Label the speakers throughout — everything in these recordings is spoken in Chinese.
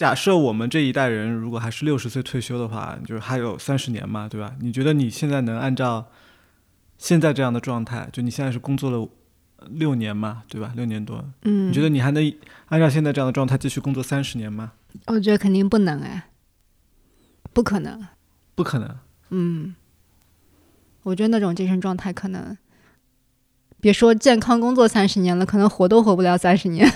Speaker 1: 假设我们这一代人如果还是六十岁退休的话，就是还有三十年嘛，对吧？你觉得你现在能按照现在这样的状态，就你现在是工作了六年嘛，对吧？六年多，
Speaker 2: 嗯，
Speaker 1: 你觉得你还能按照现在这样的状态继续工作三十年吗？
Speaker 2: 我觉得肯定不能哎，不可能。
Speaker 1: 不可能。
Speaker 2: 嗯，我觉得那种精神状态可能，别说健康工作三十年了，可能活都活不了三十年。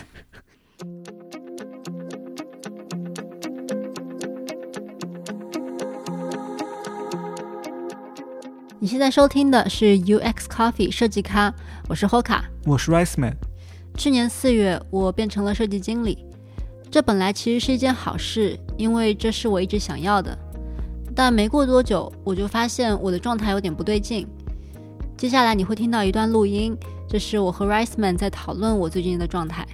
Speaker 2: 你现在收听的是 UX Coffee 设计咖，我是 Hoka。
Speaker 1: 我是 Rice Man，
Speaker 2: 去年四月，我变成了设计经理。这本来其实是一件好事，因为这是我一直想要的。但没过多久，我就发现我的状态有点不对劲。接下来你会听到一段录音，这是我和 Rice Man 在讨论我最近的状态。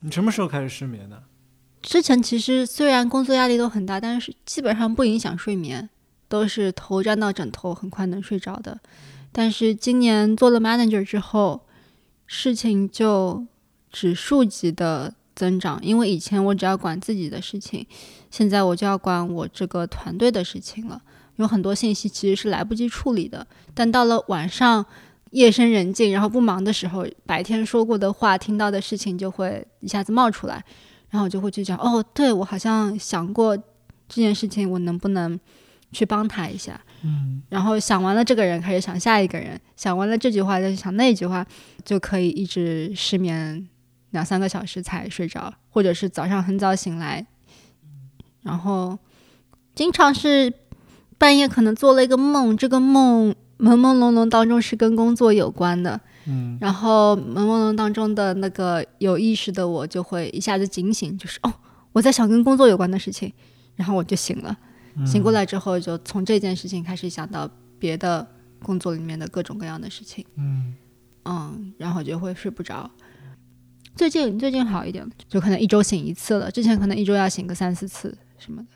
Speaker 1: 你什么时候开始失眠的？
Speaker 2: 之前其实虽然工作压力都很大，但是基本上不影响睡眠，都是头沾到枕头很快能睡着的。但是今年做了 manager 之后，事情就指数级的增长，因为以前我只要管自己的事情，现在我就要管我这个团队的事情了。有很多信息其实是来不及处理的，但到了晚上夜深人静，然后不忙的时候，白天说过的话、听到的事情就会一下子冒出来，然后我就会去讲，哦，对我好像想过这件事情，我能不能去帮他一下？
Speaker 1: 嗯，
Speaker 2: 然后想完了这个人，开始想下一个人，想完了这句话，再想那句话，就可以一直失眠两三个小时才睡着，或者是早上很早醒来，然后经常是半夜可能做了一个梦，这个梦朦朦胧胧当中是跟工作有关的，
Speaker 1: 嗯，
Speaker 2: 然后朦朦胧当中的那个有意识的我就会一下子警醒，就是哦，我在想跟工作有关的事情，然后我就醒了。醒过来之后，就从这件事情开始想到别的工作里面的各种各样的事情，
Speaker 1: 嗯
Speaker 2: 嗯，然后就会睡不着。最近最近好一点了，就可能一周醒一次了，之前可能一周要醒个三四次什么的。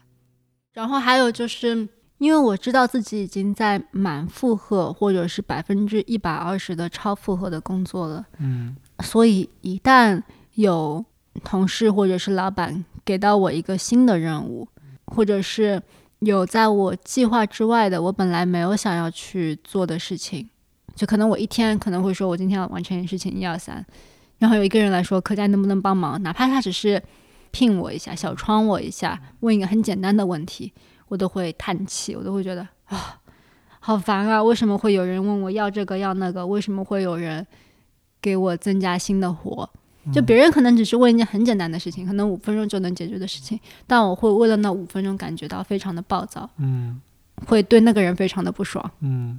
Speaker 2: 然后还有就是，因为我知道自己已经在满负荷或者是百分之一百二十的超负荷的工作了，
Speaker 1: 嗯
Speaker 2: 所以一旦有同事或者是老板给到我一个新的任务，或者是有在我计划之外的我本来没有想要去做的事情，就可能我一天可能会说我今天要完成一件事情一二三，然后有一个人来说，可佳能不能帮忙，哪怕他只是聘我一下，小窗我一下，问一个很简单的问题，我都会叹气，我都会觉得啊。好烦啊！为什么会有人问我要这个要那个？为什么会有人给我增加新的活？就别人可能只是问一件很简单的事情，可能五分钟就能解决的事情，但我会为了那五分钟感觉到非常的暴躁，
Speaker 1: 嗯。
Speaker 2: 会对那个人非常的不爽。
Speaker 1: 嗯。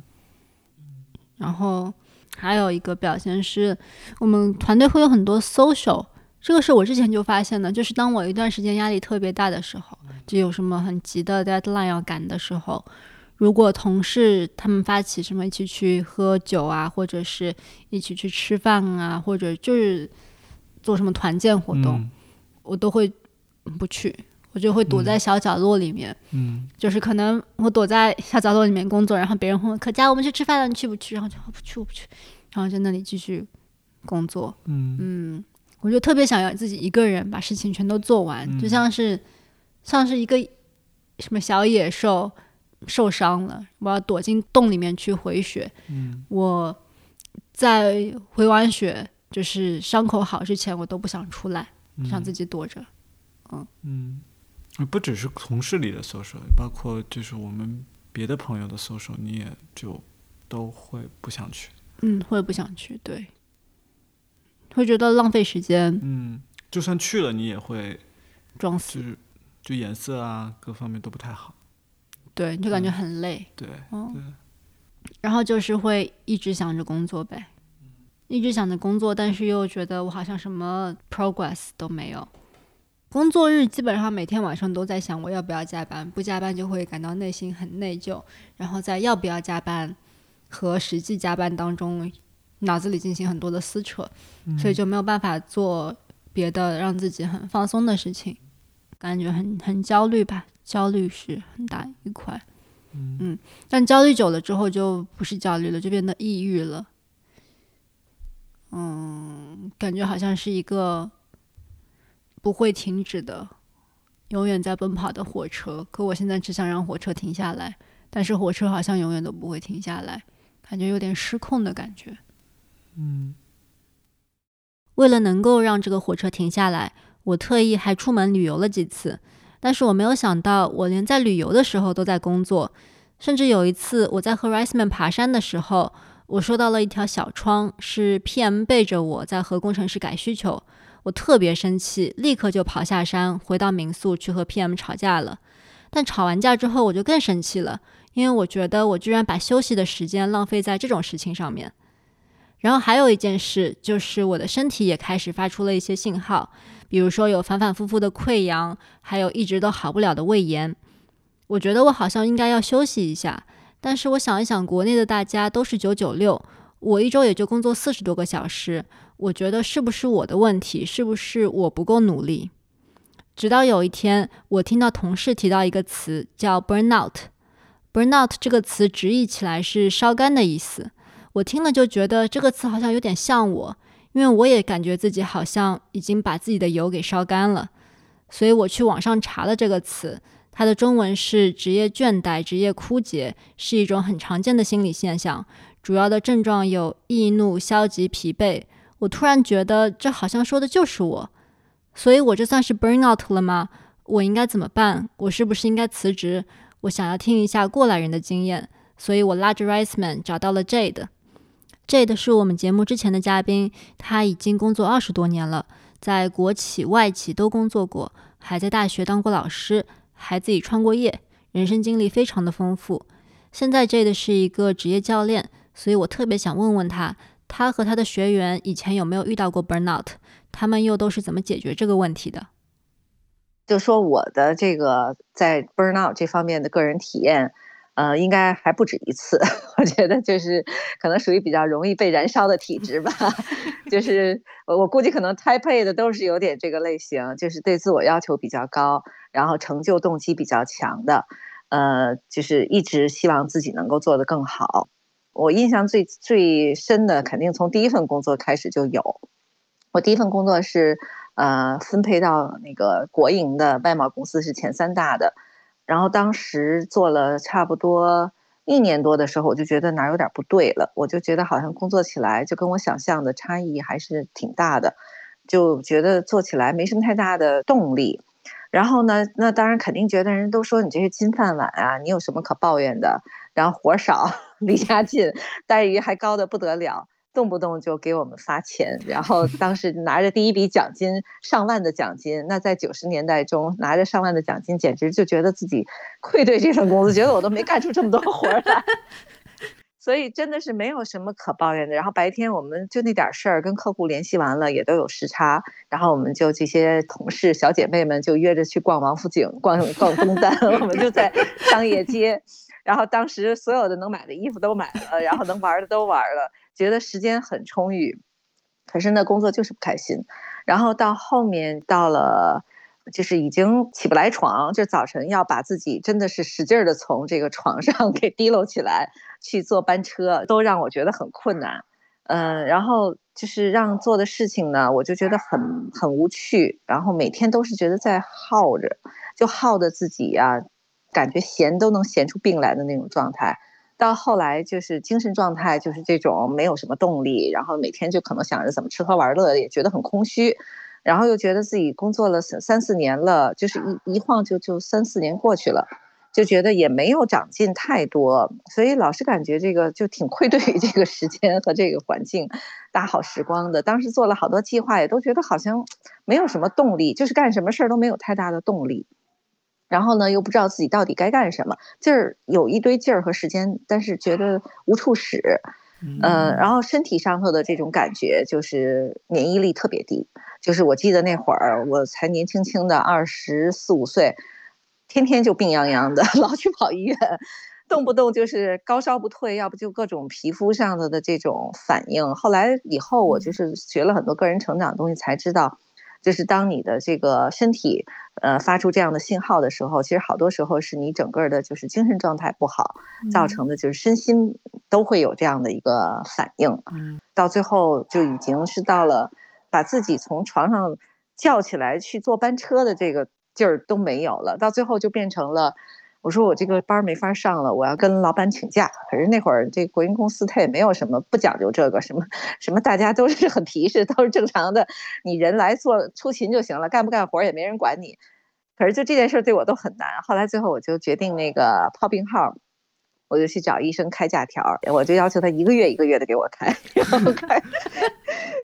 Speaker 2: 然后还有一个表现是，我们团队会有很多 social，这个是我之前就发现的，就是当我一段时间压力特别大的时候，就有什么很急的 deadline 要赶的时候，如果同事他们发起什么一起去喝酒啊，或者是一起去吃饭啊，或者就是做什么团建活动，
Speaker 1: 嗯
Speaker 2: 我都会不去，我就会躲在小角落里面。
Speaker 1: 嗯
Speaker 2: 就是可能我躲在小角落里面工作，然后别人会问可佳，我们去吃饭了，你去不去？然后就我不去，我不去，然后在那里继续工作。
Speaker 1: 嗯
Speaker 2: 嗯，我就特别想要自己一个人把事情全都做完，
Speaker 1: 嗯
Speaker 2: 就像是像是一个什么小野兽受伤了，我要躲进洞里面去回血。
Speaker 1: 嗯
Speaker 2: 我在回完血，就是伤口好之前，我都不想出来，想自己躲着。
Speaker 1: 嗯嗯，不只是同事里的 social，包括就是我们别的朋友的 social，你也就都会不想去。
Speaker 2: 嗯，会不想去，对，会觉得浪费时间，
Speaker 1: 嗯，就算去了，你也会
Speaker 2: 装死，
Speaker 1: 就是就颜色啊各方面都不太好。
Speaker 2: 对，就感觉很累。
Speaker 1: 对，
Speaker 2: 哦
Speaker 1: 对，
Speaker 2: 然后就是会一直想着工作呗，一直想着工作，但是又觉得我好像什么 progress 都没有。工作日基本上每天晚上都在想我要不要加班，不加班就会感到内心很内疚，然后在要不要加班和实际加班当中，脑子里进行很多的撕扯，所以就没有办法做别的让自己很放松的事情，感觉很很焦虑吧，焦虑是很大一块。嗯，但焦虑久了之后就不是焦虑了，就变得抑郁了。嗯，感觉好像是一个不会停止的、永远在奔跑的火车。可我现在只想让火车停下来，但是火车好像永远都不会停下来，感觉有点失控的感觉。
Speaker 1: 嗯，
Speaker 2: 为了能够让这个火车停下来，我特意还出门旅游了几次。但是我没有想到，我连在旅游的时候都在工作。甚至有一次，我在和 Riceman 爬山的时候，我收到了一条小窗，是 PM 背着我在和工程师改需求。我特别生气，立刻就跑下山，回到民宿去和 PM 吵架了。但吵完架之后，我就更生气了，因为我觉得我居然把休息的时间浪费在这种事情上面。然后还有一件事，就是我的身体也开始发出了一些信号，比如说有反反复复的溃疡，还有一直都好不了的胃炎。我觉得我好像应该要休息一下，但是我想一想，国内的大家都是九九六，我一周也就工作四十多个小时，我觉得是不是我的问题？是不是我不够努力？直到有一天，我听到同事提到一个词叫 burnout。burnout 这个词直译起来是烧干的意思。我听了就觉得这个词好像有点像我，因为我也感觉自己好像已经把自己的油给烧干了。所以我去网上查了这个词。它的中文是职业倦怠、职业枯竭，是一种很常见的心理现象。主要的症状有易怒、消极、疲惫。我突然觉得这好像说的就是我，所以我这算是 burn out 了吗？我应该怎么办？我是不是应该辞职？我想要听一下过来人的经验，所以我拉着 Riceman 找到了 Jade。Jade 是我们节目之前的嘉宾，他已经工作二十多年了，在国企、外企都工作过，还在大学当过老师。还自己创过业，人生经历非常的丰富。现在这的是一个职业教练，所以我特别想问问他，他和他的学员以前有没有遇到过 burnout？他们又都是怎么解决这个问题的？
Speaker 3: 就说我的这个在 burnout 这方面的个人体验。呃，应该还不止一次。我觉得就是可能属于比较容易被燃烧的体质吧。就是我估计可能 Type A 的都是有点这个类型，就是对自我要求比较高，然后成就动机比较强的。呃，就是一直希望自己能够做得更好。我印象最最深的，肯定从第一份工作开始就有。我第一份工作是呃分配到那个国营的外贸公司，是前三大的。然后当时做了差不多一年多的时候，我就觉得哪有点不对了，我就觉得好像工作起来就跟我想象的差异还是挺大的，就觉得做起来没什么太大的动力。然后呢，那当然肯定觉得人都说你这是金饭碗啊，你有什么可抱怨的？然后活少，离家近，待遇还高的不得了。动不动就给我们发钱，然后 当时拿着第一笔奖金上万的奖金，那在九十年代中拿着上万的奖金，简直就觉得自己愧对这份工作，觉得我都没干出这么多活来，所以真的是没有什么可抱怨的。然后白天我们就那点事儿，跟客户联系完了也都有时差，然后我们就这些同事小姐妹们就约着去逛王府井、逛逛东单，我们就在商业街，然后当时所有的能买的衣服都买了，然后能玩的都玩了。觉得时间很充裕，可是呢，工作就是不开心。然后到后面到了，就是已经起不来床，就早晨要把自己真的是使劲儿的从这个床 上给提溜起来去坐班车，都让我觉得很困难。嗯，然后就是让做的事情呢，我就觉得很很无趣。然后每天都是觉得在耗着，就耗的自己呀，感觉闲都能闲出病来的那种状态。到后来就是精神状态就是这种没有什么动力，然后每天就可能想着怎么吃喝玩乐，也觉得很空虚，然后又觉得自己工作了三三四年了，就是一一晃就就三四年过去了，就觉得也没有长进太多，所以老是感觉这个就挺愧对于这个时间和这个环境，大好时光的。当时做了好多计划，也都觉得好像没有什么动力，就是干什么事儿都没有太大的动力。然后呢，又不知道自己到底该干什么，劲儿有一堆劲儿和时间，但是觉得无处使，嗯，然后身体上头的这种感觉就是免疫力特别低，就是我记得那会儿我才年轻轻的二十四五岁，天天就病殃殃的，老去跑医院，动不动就是高烧不退，要不就各种皮肤上的的这种反应。后来以后我就是学了很多个人成长的东西，才知道。就是当你的这个身体，呃，发出这样的信号的时候，其实好多时候是你整个的，就是精神状态不好造成的，就是身心都会有这样的一个反应。嗯，到最后就已经是到了把自己从床上叫起来去坐班车的这个劲儿都没有了，到最后就变成了。我说我这个班没法上了，我要跟老板请假。可是那会儿这国营公司他也没有什么不讲究这个什么什么，大家都是很皮实，都是正常的。你人来做出勤就行了，干不干活也没人管你。可是就这件事对我都很难。后来最后我就决定那个泡病号，我就去找医生开假条，我就要求他一个月一个月的给我开，然后开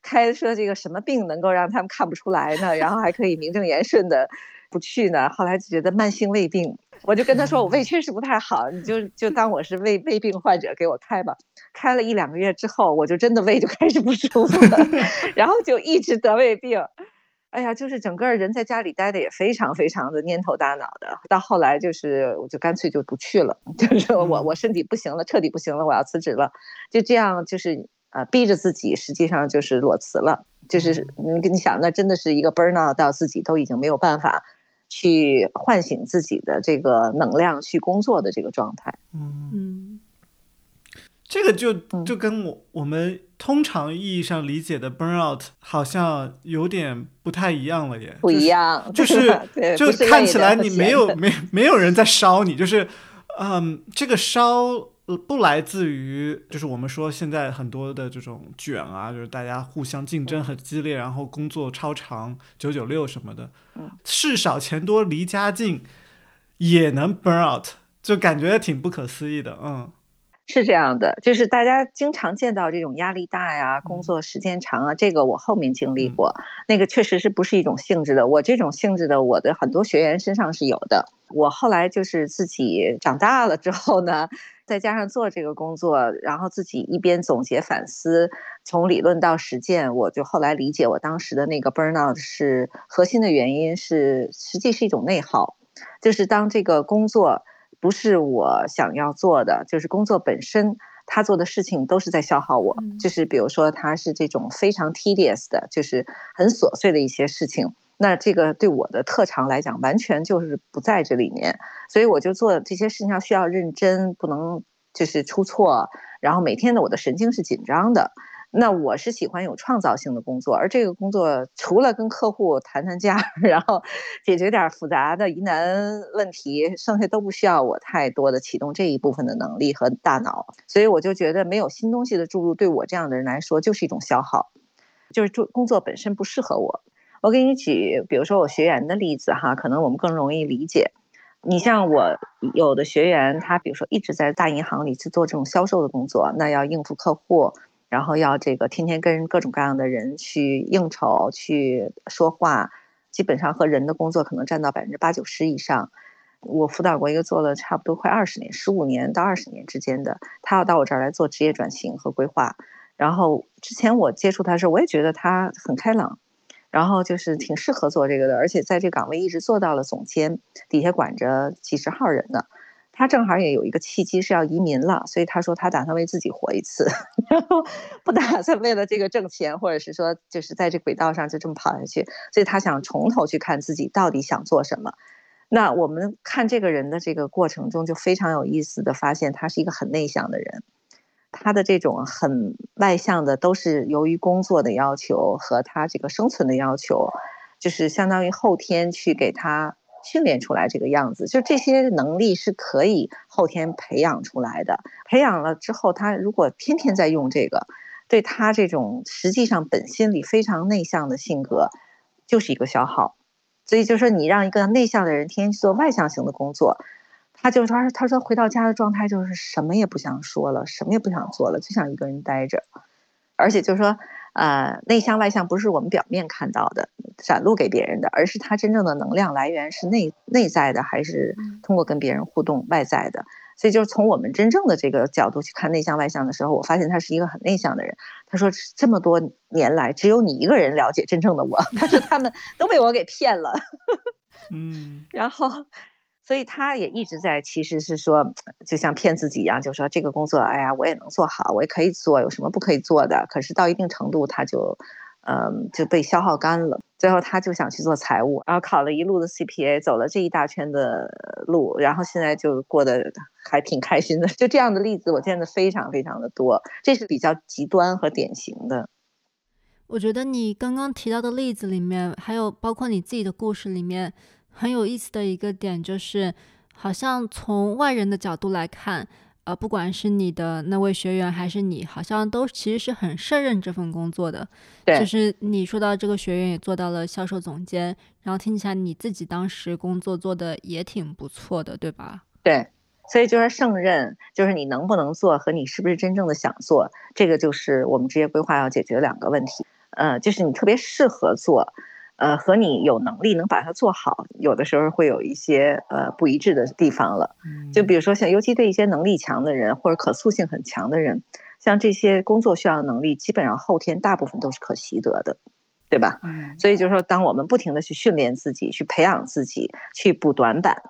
Speaker 3: 开说这个什么病能够让他们看不出来呢？然后还可以名正言顺的不去呢？后来就觉得慢性胃病。我就跟他说，我胃确实不太好，你就就当我是胃胃病患者给我开吧。开了一两个月之后，我就真的胃就开始不舒服了，然后就一直得胃病。哎呀，就是整个人在家里待的也非常非常的蔫头大脑的。到后来就是我就干脆就不去了，就是我我身体不行了，彻底不行了，我要辞职了。就这样，就是呃逼着自己，实际上就是裸辞了。就是你你想，那真的是一个 burn out 到自己都已经没有办法。去唤醒自己的这个能量，去工作的这个状态。
Speaker 1: 嗯，这个就就跟我我们通常意义上理解的 burnout 好像有点不太一样了，耶。
Speaker 3: 不一样，
Speaker 1: 就是就看起来你没有没没有人在烧你，就是嗯，这个烧。呃，不来自于，就是我们说现在很多的这种卷啊，就是大家互相竞争很激烈，然后工作超长，九九六什么的，事少钱多离家近，也能 burn out，就感觉挺不可思议的，嗯。
Speaker 3: 是这样的，就是大家经常见到这种压力大呀，工作时间长啊，这个我后面经历过，那个确实是不是一种性质的。我这种性质的，我的很多学员身上是有的。我后来就是自己长大了之后呢，再加上做这个工作，然后自己一边总结反思，从理论到实践，我就后来理解我当时的那个 burnout 是核心的原因是，实际是一种内耗，就是当这个工作。不是我想要做的，就是工作本身，他做的事情都是在消耗我。就是比如说，他是这种非常 tedious 的，就是很琐碎的一些事情，那这个对我的特长来讲，完全就是不在这里面。所以我就做这些事情上需要认真，不能就是出错。然后每天的我的神经是紧张的。那我是喜欢有创造性的工作，而这个工作除了跟客户谈谈价，然后解决点复杂的疑难问题，剩下都不需要我太多的启动这一部分的能力和大脑。所以我就觉得没有新东西的注入，对我这样的人来说就是一种消耗，就是做工作本身不适合我。我给你举，比如说我学员的例子哈，可能我们更容易理解。你像我有的学员，他比如说一直在大银行里去做这种销售的工作，那要应付客户。然后要这个天天跟各种各样的人去应酬、去说话，基本上和人的工作可能占到百分之八九十以上。我辅导过一个做了差不多快二十年，十五年到二十年之间的，他要到我这儿来做职业转型和规划。然后之前我接触他的时候，我也觉得他很开朗，然后就是挺适合做这个的，而且在这岗位一直做到了总监，底下管着几十号人呢。他正好也有一个契机是要移民了，所以他说他打算为自己活一次，然后不打算为了这个挣钱，或者是说就是在这轨道上就这么跑下去，所以他想从头去看自己到底想做什么。那我们看这个人的这个过程中，就非常有意思的发现，他是一个很内向的人，他的这种很外向的都是由于工作的要求和他这个生存的要求，就是相当于后天去给他。训练出来这个样子，就这些能力是可以后天培养出来的。培养了之后，他如果天天在用这个，对他这种实际上本心里非常内向的性格，就是一个消耗。所以就是说，你让一个内向的人天天去做外向型的工作，他就是说，他说回到家的状态就是什么也不想说了，什么也不想做了，就想一个人待着，而且就是说。呃，内向外向不是我们表面看到的展露给别人的，而是他真正的能量来源是内内在的，还是通过跟别人互动外在的？所以，就是从我们真正的这个角度去看内向外向的时候，我发现他是一个很内向的人。他说，这么多年来，只有你一个人了解真正的我，他说他们都被我给骗了。
Speaker 1: 嗯，
Speaker 3: 然后。所以他也一直在，其实是说，就像骗自己一样，就说这个工作，哎呀，我也能做好，我也可以做，有什么不可以做的？可是到一定程度，他就，嗯，就被消耗干了。最后他就想去做财务，然后考了一路的 CPA，走了这一大圈的路，然后现在就过得还挺开心的。就这样的例子，我见的非常非常的多，这是比较极端和典型的。
Speaker 2: 我觉得你刚刚提到的例子里面，还有包括你自己的故事里面，很有意思的一个点就是，好像从外人的角度来看。呃，不管是你的那位学员还是你，好像都其实是很胜任这份工作的。
Speaker 3: 对，
Speaker 2: 就是你说到这个学员也做到了销售总监，然后听起来你自己当时工作做的也挺不错的，对吧？
Speaker 3: 对，所以就是胜任，就是你能不能做和你是不是真正的想做，这个就是我们职业规划要解决的两个问题。呃，就是你特别适合做。呃，和你有能力能把它做好，有的时候会有一些呃不一致的地方了。就比如说像，尤其对一些能力强的人或者可塑性很强的人，像这些工作需要的能力，基本上后天大部分都是可习得的，对吧？所以就是说，当我们不停的去训练自己，去培养自己，去补短板，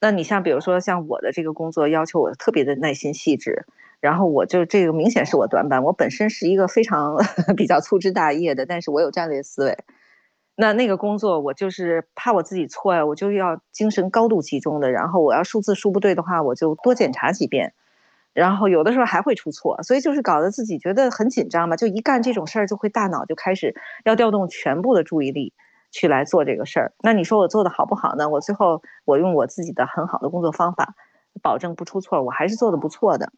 Speaker 3: 那你像比如说像我的这个工作要求我特别的耐心细致，然后我就这个明显是我短板，我本身是一个非常 比较粗枝大叶的，但是我有战略思维。那那个工作，我就是怕我自己错呀，我就要精神高度集中的。然后我要数字数不对的话，我就多检查几遍。然后有的时候还会出错，所以就是搞得自己觉得很紧张嘛。就一干这种事儿，就会大脑就开始要调动全部的注意力去来做这个事儿。那你说我做的好不好呢？我最后我用我自己的很好的工作方法，保证不出错，我还是做的不错的。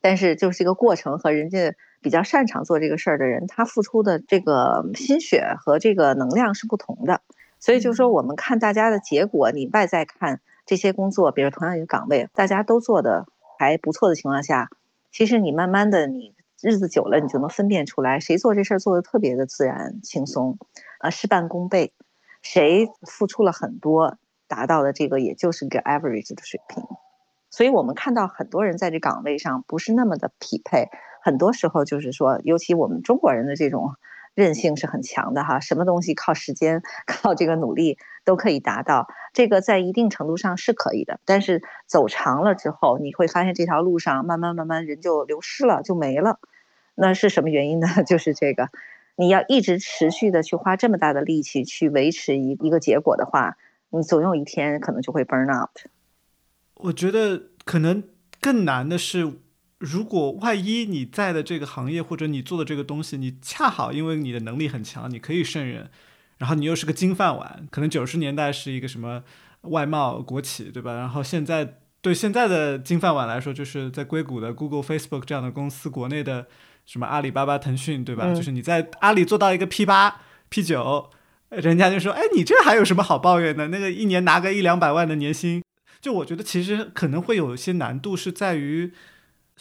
Speaker 3: 但是就是一个过程和人家。比较擅长做这个事儿的人，他付出的这个心血和这个能量是不同的。所以就是说，我们看大家的结果，你外在看这些工作，比如同样一个岗位，大家都做的还不错的情况下，其实你慢慢的，你日子久了，你就能分辨出来，谁做这事儿做的特别的自然轻松，啊，事半功倍，谁付出了很多，达到的这个也就是个 average 的水平。所以我们看到很多人在这岗位上不是那么的匹配。很多时候就是说，尤其我们中国人的这种韧性是很强的哈，什么东西靠时间、靠这个努力都可以达到，这个在一定程度上是可以的。但是走长了之后，你会发现这条路上慢慢慢慢人就流失了，就没了。那是什么原因呢？就是这个，你要一直持续的去花这么大的力气去维持一一个结果的话，你总有一天可能就会 burn out。
Speaker 1: 我觉得可能更难的是。如果万一你在的这个行业或者你做的这个东西，你恰好因为你的能力很强，你可以胜任，然后你又是个金饭碗，可能九十年代是一个什么外贸国企，对吧？然后现在对现在的金饭碗来说，就是在硅谷的 Google、Facebook 这样的公司，国内的什么阿里巴巴、腾讯，对吧？就是你在阿里做到一个 P 八、P 九，人家就说，哎，你这还有什么好抱怨的？那个一年拿个一两百万的年薪，就我觉得其实可能会有一些难度，是在于。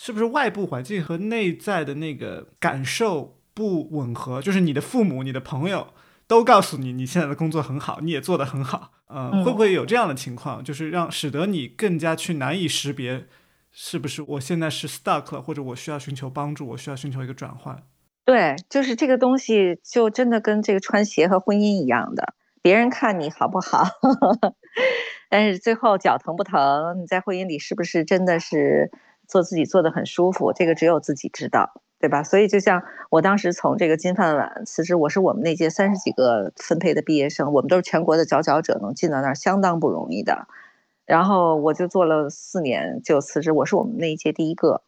Speaker 1: 是不是外部环境和内在的那个感受不吻合？就是你的父母、你的朋友都告诉你你现在的工作很好，你也做得很好，嗯，会不会有这样的情况？就是让使得你更加去难以识别，是不是我现在是 stuck 了，或者我需要寻求帮助，我需要寻求一个转换？
Speaker 3: 对，就是这个东西，就真的跟这个穿鞋和婚姻一样的，别人看你好不好，但是最后脚疼不疼？你在婚姻里是不是真的是？做自己做的很舒服，这个只有自己知道，对吧？所以就像我当时从这个金饭碗辞职，我是我们那届三十几个分配的毕业生，我们都是全国的佼佼者，能进到那儿相当不容易的。然后我就做了四年就辞职，我是我们那一届第一个。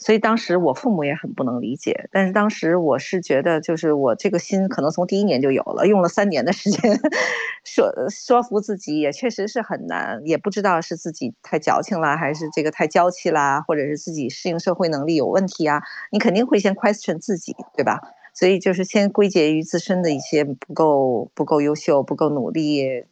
Speaker 3: 所以当时我父母也很不能理解，但是当时我是觉得，就是我这个心可能从第一年就有了，用了三年的时间说说服自己，也确实是很难，也不知道是自己太矫情了，还是这个太娇气啦，或者是自己适应社会能力有问题啊？你肯定会先 question 自己，对吧？所以就是先归结于自身的一些不够、不够优秀、不够努力。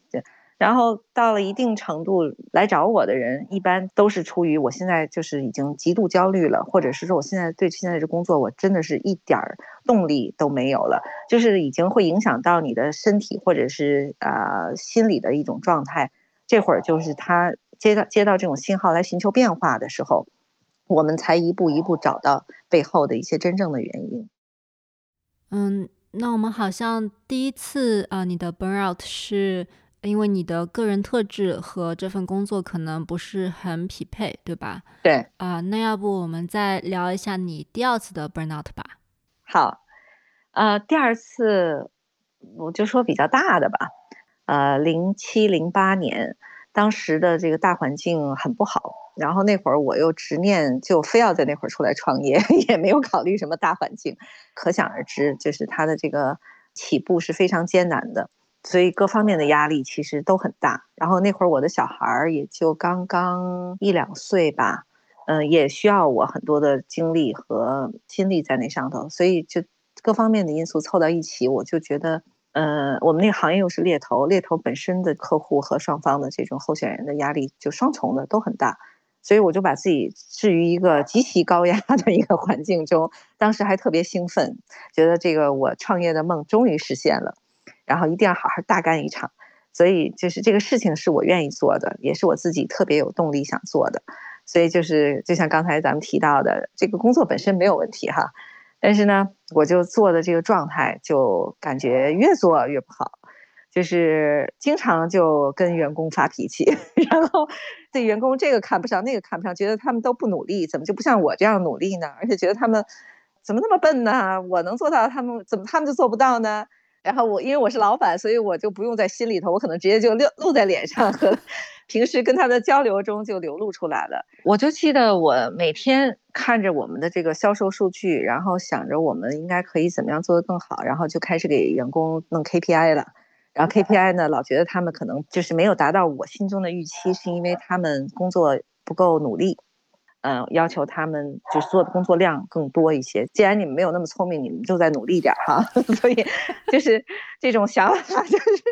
Speaker 3: 然后到了一定程度来找我的人，一般都是出于我现在就是已经极度焦虑了，或者是说我现在对现在这工作我真的是一点儿动力都没有了，就是已经会影响到你的身体或者是呃心理的一种状态。这会儿就是他接到接到这种信号来寻求变化的时候，我们才一步一步找到背后的一些真正的原因。
Speaker 2: 嗯，那我们好像第一次啊，你的 burnout 是。因为你的个人特质和这份工作可能不是很匹配，对吧？
Speaker 3: 对
Speaker 2: 啊，那要不我们再聊一下你第二次的 burnout 吧？
Speaker 3: 好，呃，第二次我就说比较大的吧，呃，零七零八年，当时的这个大环境很不好，然后那会儿我又执念，就非要在那会儿出来创业，也没有考虑什么大环境，可想而知，就是他的这个起步是非常艰难的，所以各方面的压力其实都很大。然后那会儿我的小孩儿也就刚刚一两岁吧，嗯，也需要我很多的精力和心力在那上头，所以就各方面的因素凑到一起，我就觉得。呃，我们那个行业又是猎头，猎头本身的客户和双方的这种候选人的压力就双重的都很大，所以我就把自己置于一个极其高压的一个环境中，当时还特别兴奋，觉得这个我创业的梦终于实现了，然后一定要好好大干一场，所以就是这个事情是我愿意做的，也是我自己特别有动力想做的，所以就是就像刚才咱们提到的，这个工作本身没有问题哈。但是呢，我就做的这个状态，就感觉越做越不好，就是经常就跟员工发脾气，然后对员工这个看不上，那个看不上，觉得他们都不努力，怎么就不像我这样努力呢？而且觉得他们怎么那么笨呢？我能做到，他们怎么他们就做不到呢？然后我因为我是老板，所以我就不用在心里头，我可能直接就露露在脸上和。平时跟他的交流中就流露出来了。我就记得我每天看着我们的这个销售数据，然后想着我们应该可以怎么样做得更好，然后就开始给员工弄 KPI 了。然后 KPI 呢，老觉得他们可能就是没有达到我心中的预期，是因为他们工作不够努力。嗯，要求他们就是做的工作量更多一些。既然你们没有那么聪明，你们就再努力点哈。所以就是这种想法，就是。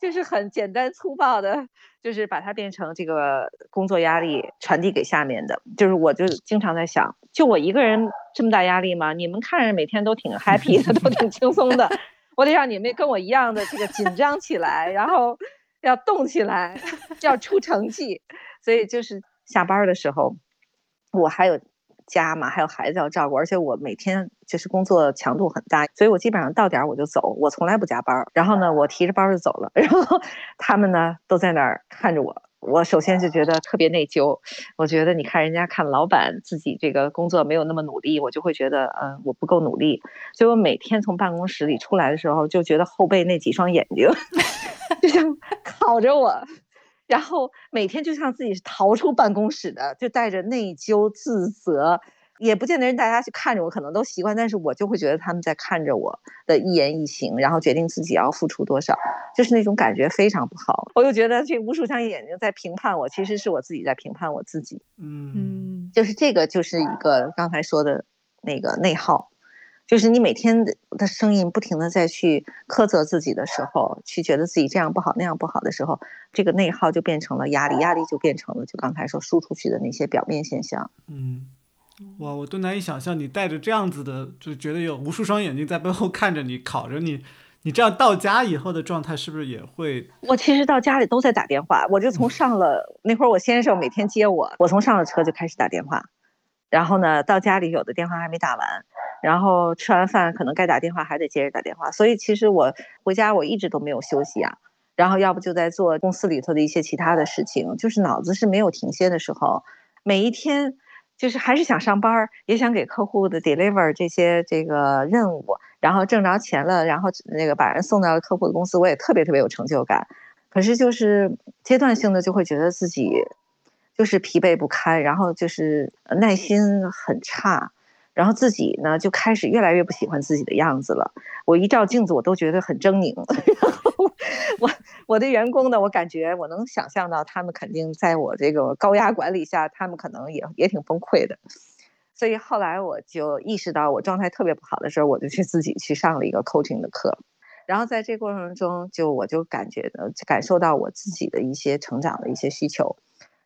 Speaker 3: 就是很简单粗暴的，就是把它变成这个工作压力传递给下面的。就是我就经常在想，就我一个人这么大压力吗？你们看着每天都挺 happy 的，都挺轻松的，我得让你们跟我一样的这个紧张起来，然后要动起来，要出成绩。所以就是下班的时候，我还有。家嘛，还有孩子要照顾，而且我每天就是工作强度很大，所以我基本上到点儿我就走，我从来不加班。然后呢，我提着包就走了，然后他们呢都在那儿看着我。我首先就觉得特别内疚，我觉得你看人家看老板自己这个工作没有那么努力，我就会觉得嗯我不够努力。所以我每天从办公室里出来的时候，就觉得后背那几双眼睛 就像 烤着我。然后每天就像自己是逃出办公室的，就带着内疚、自责，也不见得人大家去看着我，可能都习惯，但是我就会觉得他们在看着我的一言一行，然后决定自己要付出多少，就是那种感觉非常不好。我就觉得这无数双眼睛在评判我，其实是我自己在评判我自己。
Speaker 1: 嗯，
Speaker 3: 就是这个就是一个刚才说的那个内耗。就是你每天的声音不停的在去苛责自己的时候，去觉得自己这样不好那样不好的时候，这个内耗就变成了压力，压力就变成了就刚才说输出去的那些表面现象。
Speaker 1: 嗯，哇，我都难以想象你带着这样子的，就觉得有无数双眼睛在背后看着你，考着你，你这样到家以后的状态是不是也会？
Speaker 3: 我其实到家里都在打电话，我就从上了那会儿，我先生每天接我，我从上了车就开始打电话，然后呢，到家里有的电话还没打完。然后吃完饭，可能该打电话还得接着打电话，所以其实我回家我一直都没有休息啊。然后要不就在做公司里头的一些其他的事情，就是脑子是没有停歇的时候。每一天就是还是想上班，也想给客户的 deliver 这些这个任务，然后挣着钱了，然后那个把人送到客户的公司，我也特别特别有成就感。可是就是阶段性的就会觉得自己就是疲惫不堪，然后就是耐心很差。然后自己呢就开始越来越不喜欢自己的样子了。我一照镜子，我都觉得很狰狞。然后我我的员工呢，我感觉我能想象到他们肯定在我这个高压管理下，他们可能也也挺崩溃的。所以后来我就意识到我状态特别不好的时候，我就去自己去上了一个 coaching 的课。然后在这过程中，就我就感觉呢，感受到我自己的一些成长的一些需求。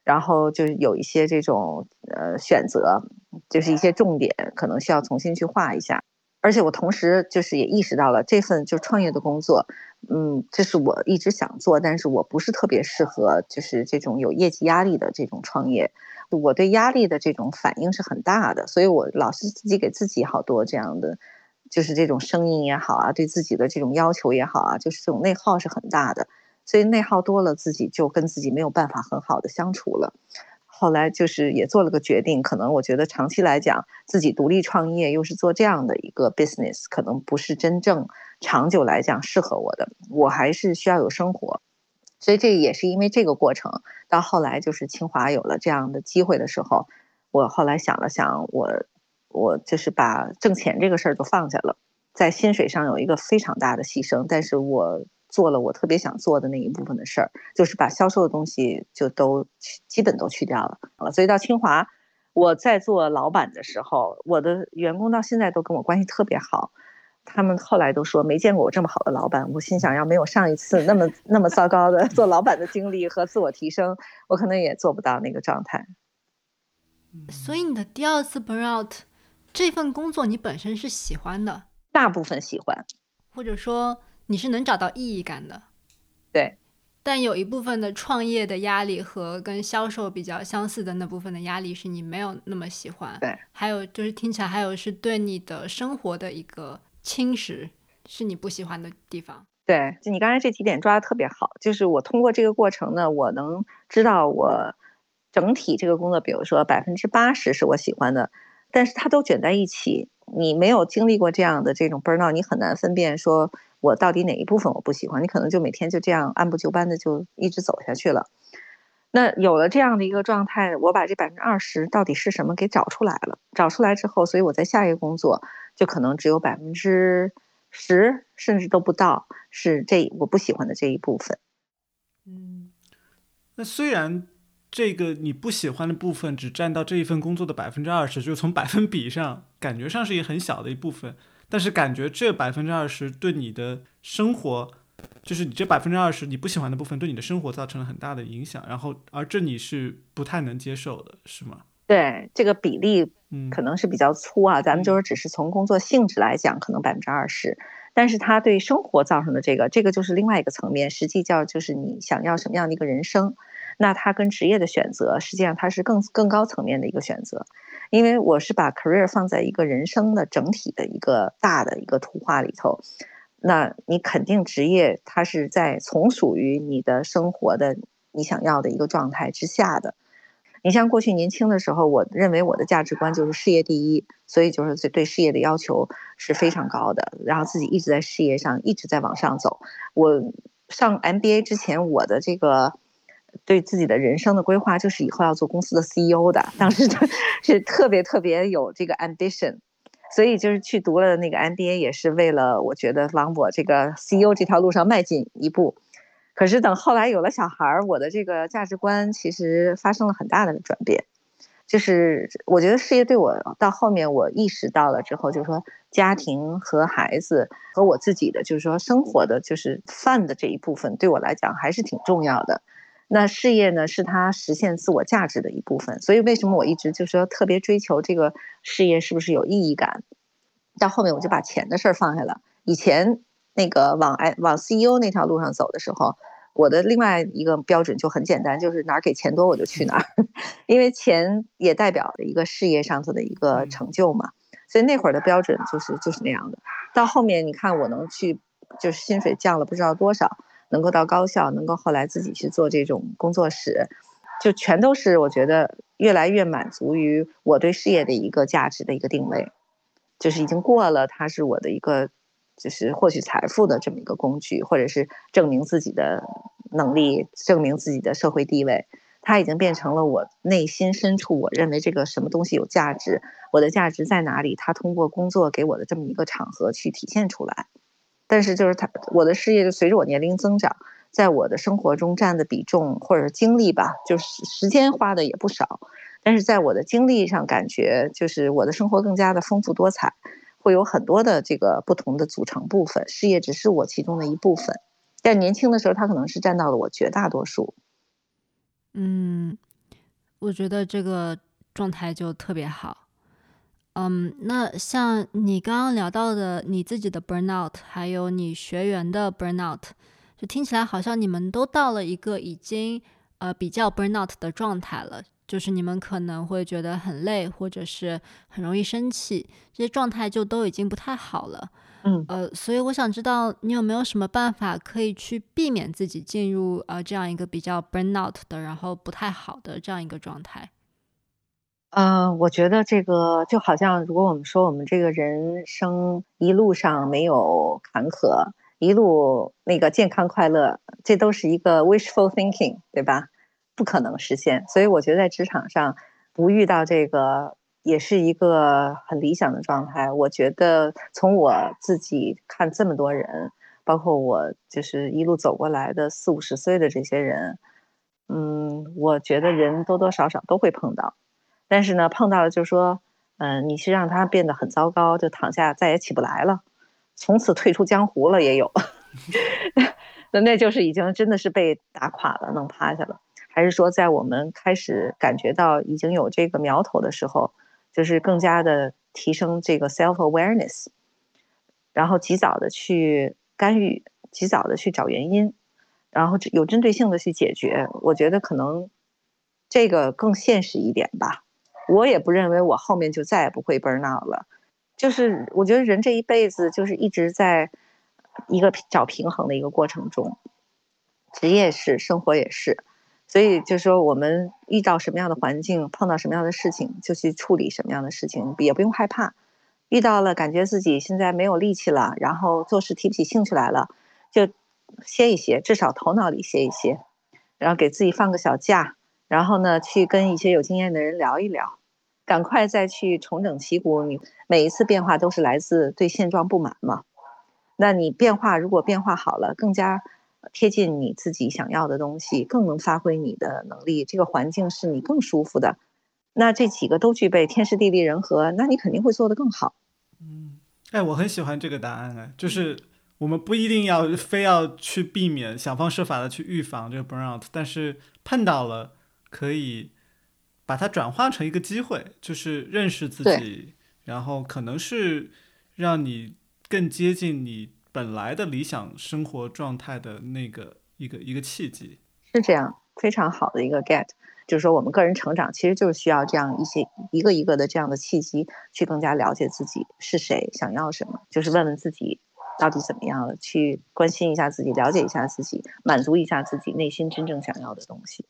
Speaker 3: 然后就有一些这种呃选择，就是一些重点可能需要重新去画一下。而且我同时就是也意识到了这份就创业的工作，嗯，这是我一直想做，但是我不是特别适合就是这种有业绩压力的这种创业。我对压力的这种反应是很大的，所以我老是自己给自己好多这样的，就是这种声音也好啊，对自己的这种要求也好啊，就是这种内耗是很大的。所以内耗多了，自己就跟自己没有办法很好的相处了。后来就是也做了个决定，可能我觉得长期来讲，自己独立创业又是做这样的一个 business，可能不是真正长久来讲适合我的。我还是需要有生活，所以这也是因为这个过程，到后来就是清华有了这样的机会的时候，我后来想了想，我我就是把挣钱这个事儿就放下了，在薪水上有一个非常大的牺牲，但是我做了我特别想做的那一部分的事儿，就是把销售的东西就都基本都去掉了。所以到清华，我在做老板的时候，我的员工到现在都跟我关系特别好。他们后来都说没见过我这么好的老板，我心想要没有上一次那么那么糟糕的 做老板的经历和自我提升，我可能也做不到那个状态。
Speaker 2: 所以你的第二次 burnout，这份工作你本身是喜欢的，
Speaker 3: 大部分喜欢，
Speaker 2: 或者说你是能找到意义感的，
Speaker 3: 对。
Speaker 2: 但有一部分的创业的压力和跟销售比较相似的那部分的压力是你没有那么喜欢，
Speaker 3: 对。
Speaker 2: 还有就是听起来还有是对你的生活的一个。侵蚀是你不喜欢的地方。
Speaker 3: 对，就你刚才这几点抓的特别好。就是我通过这个过程呢，我能知道我整体这个工作，比如说百分之八十是我喜欢的，但是它都卷在一起。你没有经历过这样的这种 burnout，你很难分辨说我到底哪一部分我不喜欢。你可能就每天就这样按部就班的就一直走下去了。那有了这样的一个状态，我把这百分之二十到底是什么给找出来了。找出来之后，所以我在下一个工作。就可能只有百分之十，甚至都不到，是这我不喜欢的这一部分。
Speaker 1: 嗯，那虽然这个你不喜欢的部分只占到这一份工作的百分之二十，就是从百分比上感觉上是一个很小的一部分，但是感觉这百分之二十对你的生活，就是你这百分之二十你不喜欢的部分对你的生活造成了很大的影响，然后而这你是不太能接受的，是吗？
Speaker 3: 对这个比例，可能是比较粗啊。咱们就是只是从工作性质来讲，可能百分之二十，但是它对生活造成的这个，这个就是另外一个层面。实际叫就是你想要什么样的一个人生，那它跟职业的选择，实际上它是更更高层面的一个选择。因为我是把 career 放在一个人生的整体的一个大的一个图画里头，那你肯定职业它是在从属于你的生活的你想要的一个状态之下的。你像过去年轻的时候，我认为我的价值观就是事业第一，所以就是对事业的要求是非常高的，然后自己一直在事业上一直在往上走。我上 MBA 之前，我的这个对自己的人生的规划就是以后要做公司的 CEO 的，当时是特别特别有这个 ambition，所以就是去读了那个 MBA，也是为了我觉得往我这个 CEO 这条路上迈进一步。可是等后来有了小孩儿，我的这个价值观其实发生了很大的转变。就是我觉得事业对我到后面我意识到了之后，就是说家庭和孩子和我自己的，就是说生活的就是饭的这一部分，对我来讲还是挺重要的。那事业呢，是他实现自我价值的一部分。所以为什么我一直就说特别追求这个事业是不是有意义感？到后面我就把钱的事儿放下了。以前。那个往哎往 CEO 那条路上走的时候，我的另外一个标准就很简单，就是哪儿给钱多我就去哪儿，因为钱也代表着一个事业上头的一个成就嘛。所以那会儿的标准就是就是那样的。到后面你看我能去，就是薪水降了不知道多少，能够到高校，能够后来自己去做这种工作室，就全都是我觉得越来越满足于我对事业的一个价值的一个定位，就是已经过了它是我的一个。就是获取财富的这么一个工具，或者是证明自己的能力、证明自己的社会地位，它已经变成了我内心深处我认为这个什么东西有价值，我的价值在哪里？它通过工作给我的这么一个场合去体现出来。但是就是他，我的事业就随着我年龄增长，在我的生活中占的比重或者精力吧，就是时间花的也不少。但是在我的经历上，感觉就是我的生活更加的丰富多彩。会有很多的这个不同的组成部分，事业只是我其中的一部分，但年轻的时候，他可能是占到了我绝大多数。
Speaker 2: 嗯，我觉得这个状态就特别好。嗯，那像你刚刚聊到的你自己的 burnout，还有你学员的 burnout，就听起来好像你们都到了一个已经呃比较 burnout 的状态了。就是你们可能会觉得很累，或者是很容易生气，这些状态就都已经不太好了。
Speaker 3: 嗯，
Speaker 2: 呃，所以我想知道你有没有什么办法可以去避免自己进入呃这样一个比较 burnout 的，然后不太好的这样一个状态。
Speaker 3: 嗯，我觉得这个就好像如果我们说我们这个人生一路上没有坎坷。一路那个健康快乐，这都是一个 wishful thinking，对吧？不可能实现。所以我觉得在职场上不遇到这个也是一个很理想的状态。我觉得从我自己看这么多人，包括我就是一路走过来的四五十岁的这些人，嗯，我觉得人多多少少都会碰到。但是呢，碰到了就是说，嗯，你是让他变得很糟糕，就躺下再也起不来了，从此退出江湖了也有。那那就是已经真的是被打垮了，弄趴下了。还是说，在我们开始感觉到已经有这个苗头的时候，就是更加的提升这个 self awareness，然后及早的去干预，及早的去找原因，然后有针对性的去解决。我觉得可能这个更现实一点吧。我也不认为我后面就再也不会 burn out 了。就是我觉得人这一辈子就是一直在一个找平衡的一个过程中，职业是，生活也是。所以就说，我们遇到什么样的环境，碰到什么样的事情，就去处理什么样的事情，也不用害怕。遇到了，感觉自己现在没有力气了，然后做事提不起兴趣来了，就歇一歇，至少头脑里歇一歇，然后给自己放个小假，然后呢，去跟一些有经验的人聊一聊，赶快再去重整旗鼓。你每一次变化都是来自对现状不满嘛？那你变化如果变化好了，更加。贴近你自己想要的东西，更能发挥你的能力。这个环境是你更舒服的，那这几个都具备，天时地利人和，那你肯定会做得更好。
Speaker 1: 嗯，哎，我很喜欢这个答案哎，就是我们不一定要非要去避免，想方设法的去预防这个 burnout，但是碰到了，可以把它转化成一个机会，就是认识自己，然后可能是让你更接近你。本来的理想生活状态的那个一个一个契机
Speaker 3: 是这样，非常好的一个 get，就是说我们个人成长其实就是需要这样一些一个一个的这样的契机，去更加了解自己是谁，想要什么，就是问问自己到底怎么样了，去关心一下自己，了解一下自己，满足一下自己内心真正想要的东西。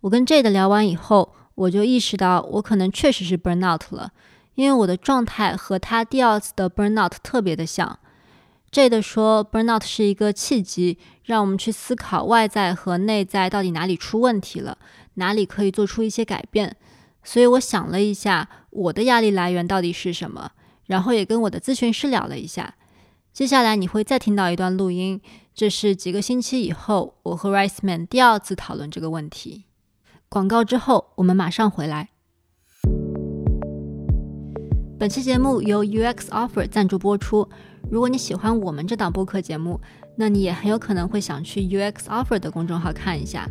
Speaker 2: 我跟 J 的聊完以后，我就意识到我可能确实是 burn out 了，因为我的状态和他第二次的 burn out 特别的像。Jade 说，burnout 是一个契机，让我们去思考外在和内在到底哪里出问题了，哪里可以做出一些改变。所以我想了一下，我的压力来源到底是什么，然后也跟我的咨询师聊了一下。接下来你会再听到一段录音，这是几个星期以后，我和 Riceman 第二次讨论这个问题。广告之后，我们马上回来。本期节目由 UX Offer 赞助播出。如果你喜欢我们这档播客节目，那你也很有可能会想去 UX Offer 的公众号看一下。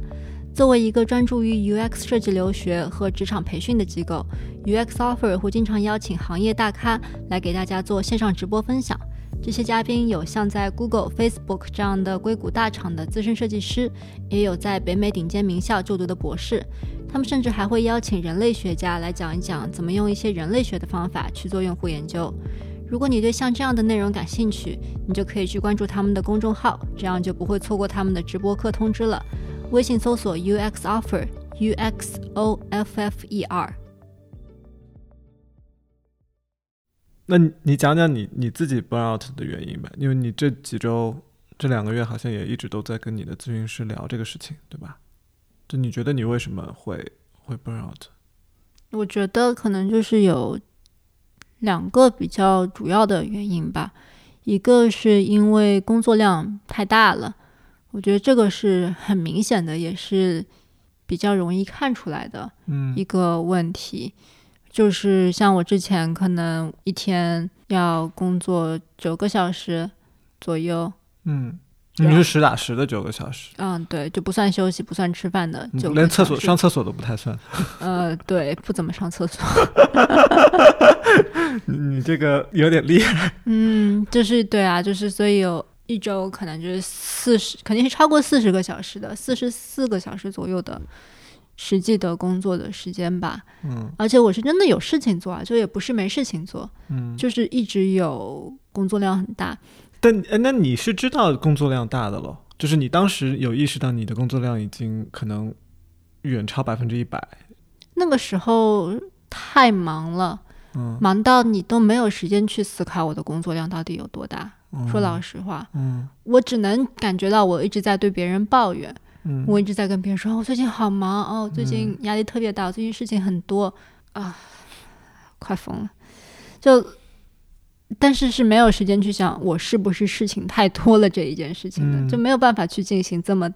Speaker 2: 作为一个专注于 UX 设计留学和职场培训的机构，UX Offer 会经常邀请行业大咖来给大家做线上直播分享。这些嘉宾有像在 Google、Facebook 这样的硅谷大厂的资深设计师，也有在北美顶尖名校就读的博士。他们甚至还会邀请人类学家来讲一讲怎么用一些人类学的方法去做用户研究。如果你对像这样的内容感兴趣，你就可以去关注他们的公众号，这样就不会错过他们的直播课通知了。微信搜索 UX Offer，U X O F F E R。
Speaker 1: 那你讲讲你你自己 burn out 的原因吧，因为你这几周这两个月好像也一直都在跟你的咨询师聊这个事情，对吧？就你觉得你为什么会会 burn out？
Speaker 2: 我觉得可能就是有。两个比较主要的原因吧，一个是因为工作量太大了，我觉得这个是很明显的，也是比较容易看出来的一个问题。就是像我之前可能一天要工作九个小时左右，
Speaker 1: 嗯。你是实打实的九个小时，
Speaker 2: 嗯，对，就不算休息，不算吃饭的，就
Speaker 1: 连厕所上厕所都不太算。
Speaker 2: 呃，对，不怎么上厕所。
Speaker 1: 你这个有点厉害。
Speaker 2: 嗯，就是对啊，就是所以有一周可能就是四十，肯定是超过四十个小时的，四十四个小时左右的实际的工作的时间吧。
Speaker 1: 嗯，
Speaker 2: 而且我是真的有事情做啊，就也不是没事情做，
Speaker 1: 嗯，
Speaker 2: 就是一直有工作量很大。
Speaker 1: 但那你是知道工作量大的咯？就是你当时有意识到你的工作量已经可能远超百分之一百。
Speaker 2: 那个时候太忙了，
Speaker 1: 嗯，
Speaker 2: 忙到你都没有时间去思考我的工作量到底有多大。说老实话，
Speaker 1: 嗯
Speaker 2: 我只能感觉到我一直在对别人抱怨，
Speaker 1: 嗯，
Speaker 2: 我一直在跟别人说，哦我最近好忙哦，最近压力特别大，我最近事情很多啊，快疯了。就，但是是没有时间去想我是不是事情太多了这一件事情的，
Speaker 1: 嗯
Speaker 2: 就没有办法去进行这么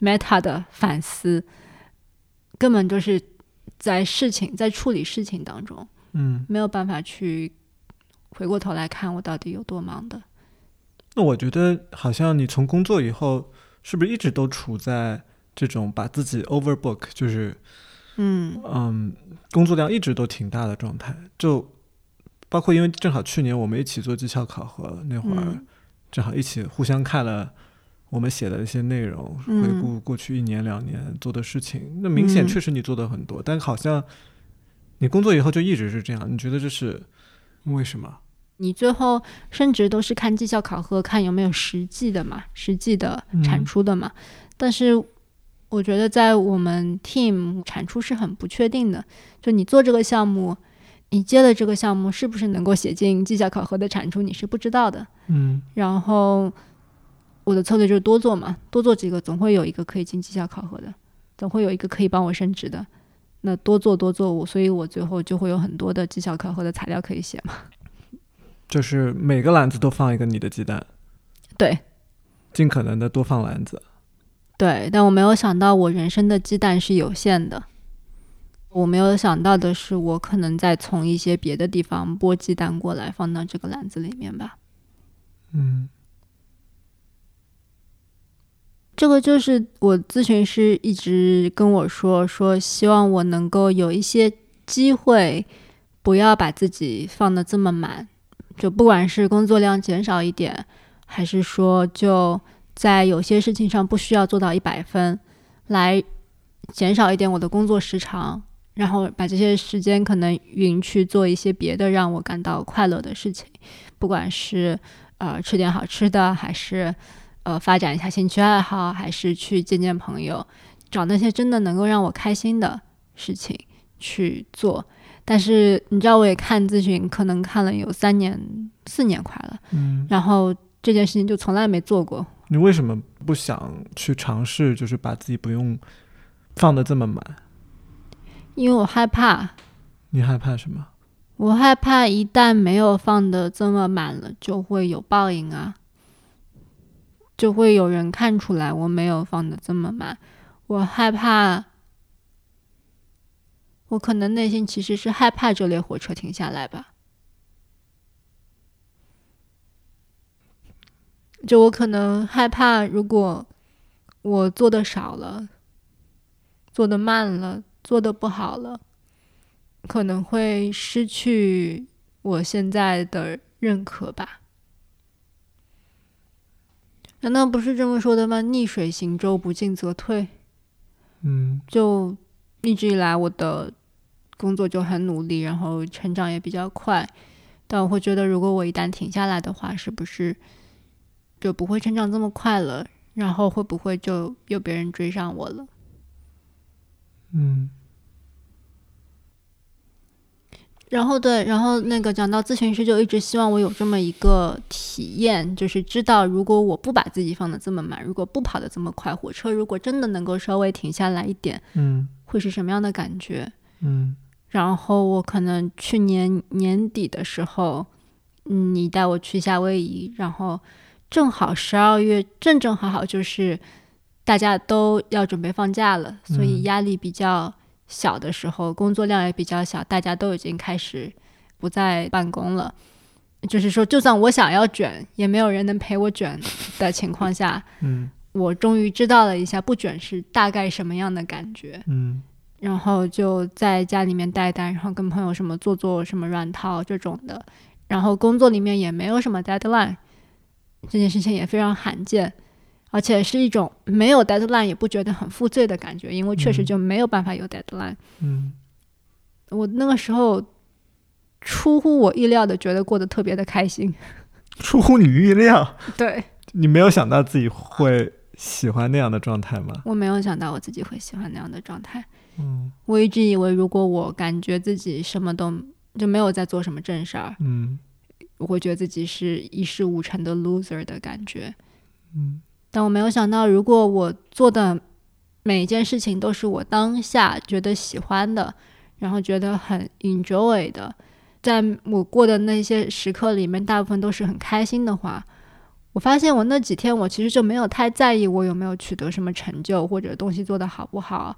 Speaker 2: meta 的反思，根本就是在事情在处理事情当中，
Speaker 1: 嗯，
Speaker 2: 没有办法去回过头来看我到底有多忙的。
Speaker 1: 那我觉得好像你从工作以后，是不是一直都处在这种把自己 overbook，就是
Speaker 2: 嗯。
Speaker 1: 嗯，工作量一直都挺大的状态，就包括因为正好去年我们一起做绩效考核那会儿，
Speaker 2: 嗯。
Speaker 1: 正好一起互相看了我们写的一些内容，
Speaker 2: 嗯
Speaker 1: 回顾过去一年两年做的事情，那明显
Speaker 2: 嗯。
Speaker 1: 确实你做的很多，但好像你工作以后就一直是这样，你觉得这是为什么？
Speaker 2: 你最后升职都是看绩效考核，看有没有实际的嘛，实际的产
Speaker 1: 嗯
Speaker 2: 出的嘛。但是我觉得在我们 team 产出是很不确定的，就你做这个项目，你接了这个项目是不是能够写进绩效考核的产出，你是不知道的。
Speaker 1: 嗯
Speaker 2: 然后我的策略就是多做嘛，多做几个，总会有一个可以进绩效考核的，总会有一个可以帮我升职的。那多做多做，我所以我最后就会有很多的绩效考核的材料可以写嘛。
Speaker 1: 就是每个篮子都放一个你的鸡蛋，
Speaker 2: 对，
Speaker 1: 尽可能的多放篮子。
Speaker 2: 对，但我没有想到我人生的鸡蛋是有限的。我没有想到的是，我可能再从一些别的地方剥鸡蛋过来，放到这个篮子里面吧。
Speaker 1: 嗯
Speaker 2: 这个就是我咨询师一直跟我说，说希望我能够有一些机会，不要把自己放的这么满，就不管是工作量减少一点，还是说就在有些事情上不需要做到一百分，来减少一点我的工作时长，然后把这些时间可能匀去做一些别的让我感到快乐的事情，不管是呃吃点好吃的，还是呃发展一下兴趣爱好，还是去见见朋友，找那些真的能够让我开心的事情去做。但是你知道，我也看咨询，可能看了有三年、四年快了，
Speaker 1: 嗯，
Speaker 2: 然后这件事情就从来没做过。
Speaker 1: 你为什么不想去尝试，就是把自己不用放的这么满？
Speaker 2: 因为我害怕，
Speaker 1: 你害怕什么？
Speaker 2: 我害怕一旦没有放的这么满了，就会有报应啊，就会有人看出来我没有放的这么满。我害怕，我可能内心其实是害怕这列火车停下来吧。就我可能害怕，如果我做的少了，做的慢了，做的不好了，可能会失去我现在的认可吧？难道不是这么说的吗？逆水行舟，不进则退。
Speaker 1: 嗯
Speaker 2: 就一直以来我的工作就很努力，然后成长也比较快，但我会觉得，如果我一旦停下来的话，是不是就不会成长这么快了？然后会不会就又别人追上我了？
Speaker 1: 嗯
Speaker 2: 然后对，然后那个讲到咨询师，就一直希望我有这么一个体验，就是知道如果我不把自己放的这么满，如果不跑的这么快，火车如果真的能够稍微停下来一点，
Speaker 1: 嗯。
Speaker 2: 会是什么样的感觉？
Speaker 1: 嗯。
Speaker 2: 然后我可能去年年底的时候，嗯，你带我去夏威夷，然后正好十二月正正好好就是大家都要准备放假了，所以
Speaker 1: 嗯。
Speaker 2: 压力比较小的时候，工作量也比较小，大家都已经开始不再办公了。就是说，就算我想要卷，也没有人能陪我卷的情况下，
Speaker 1: 嗯
Speaker 2: 我终于知道了一下不卷是大概什么样的感觉。
Speaker 1: 嗯
Speaker 2: 然后就在家里面带带，然后跟朋友什么做做什么软套这种的，然后工作里面也没有什么 deadline，这件事情也非常罕见，而且是一种没有 deadline 也不觉得很负罪的感觉，因为确实
Speaker 1: 嗯
Speaker 2: 就没有办法有 deadline。
Speaker 1: 嗯
Speaker 2: 我那个时候出乎我意料的觉得过得特别的开心，
Speaker 1: 出乎你预料，
Speaker 2: 对
Speaker 1: 你没有想到自己会喜欢那样的状态吗？
Speaker 2: 我没有想到我自己会喜欢那样的状态。
Speaker 1: 嗯
Speaker 2: 我一直以为，如果我感觉自己什么都就没有在做什么正事儿，
Speaker 1: 嗯
Speaker 2: 我会觉得自己是一事无成的 loser 的感觉。
Speaker 1: 嗯，
Speaker 2: 但我没有想到，如果我做的每一件事情都是我当下觉得喜欢的，然后觉得很 enjoy 的，在我过的那些时刻里面，大部分都是很开心的话，我发现我那几天我其实就没有太在意我有没有取得什么成就或者东西做得好不好。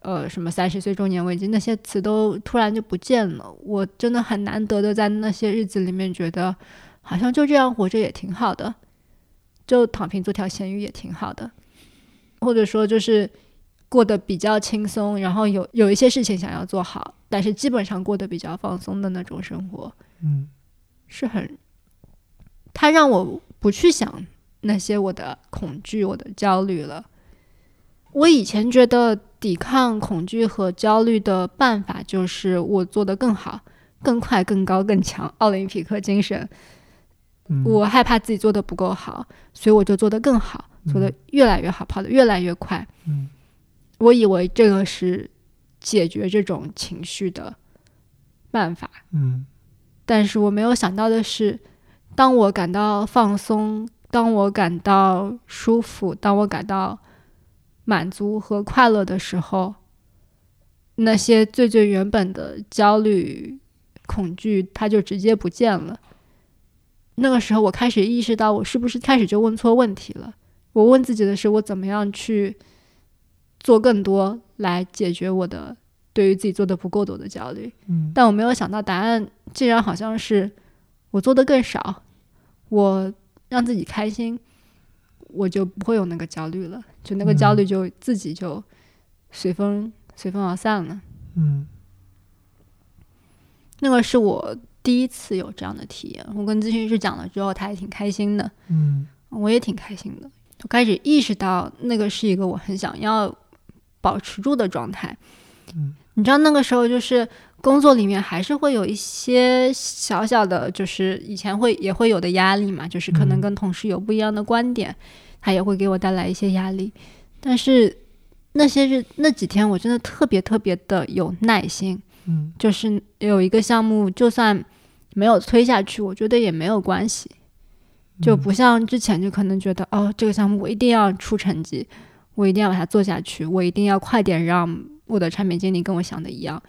Speaker 2: 呃，什么三十岁中年危机那些词都突然就不见了。我真的很难得的在那些日子里面觉得，好像就这样活着也挺好的，就躺平做条咸鱼也挺好的，或者说就是过得比较轻松，然后有有一些事情想要做好，但是基本上过得比较放松的那种生活，
Speaker 1: 嗯，
Speaker 2: 是很，它让我不去想那些我的恐惧、我的焦虑了。我以前觉得抵抗恐惧和焦虑的办法就是我做得更好、更快、更高、更强，奥林匹克精神。
Speaker 1: 嗯
Speaker 2: 我害怕自己做的不够好，所以我就做得更好，做得越来越好，跑得越来越快。
Speaker 1: 嗯
Speaker 2: 我以为这个是解决这种情绪的办法，
Speaker 1: 嗯
Speaker 2: 但是我没有想到的是，当我感到放松，当我感到舒服，当我感到满足和快乐的时候，那些最最原本的焦虑、恐惧，它就直接不见了。那个时候，我开始意识到，我是不是开始就问错问题了？我问自己的是，我怎么样去做更多来解决我的对于自己做的不够多的焦虑？
Speaker 1: 嗯
Speaker 2: 但我没有想到，答案竟然好像是我做的更少，我让自己开心，我就不会有那个焦虑了，就那个焦虑就自己就随风随风而散了。
Speaker 1: 嗯
Speaker 2: 那个是我第一次有这样的体验，我跟咨询师讲了之后，他也挺开心的，
Speaker 1: 嗯
Speaker 2: 我也挺开心的。我开始意识到，那个是一个我很想要保持住的状态。
Speaker 1: 嗯，
Speaker 2: 你知道那个时候就是工作里面还是会有一些小小的，就是以前会也会有的压力嘛，就是可能
Speaker 1: 嗯
Speaker 2: 跟同事有不一样的观点，他也会给我带来一些压力。但是那些日那几天，我真的特别特别的有耐心，
Speaker 1: 嗯
Speaker 2: 就是有一个项目，就算没有推下去，我觉得也没有关系，就不像之前就可能觉得哦，这个项目我一定要出成绩，我一定要把它做下去，我一定要快点让我的产品经理跟我想的一样。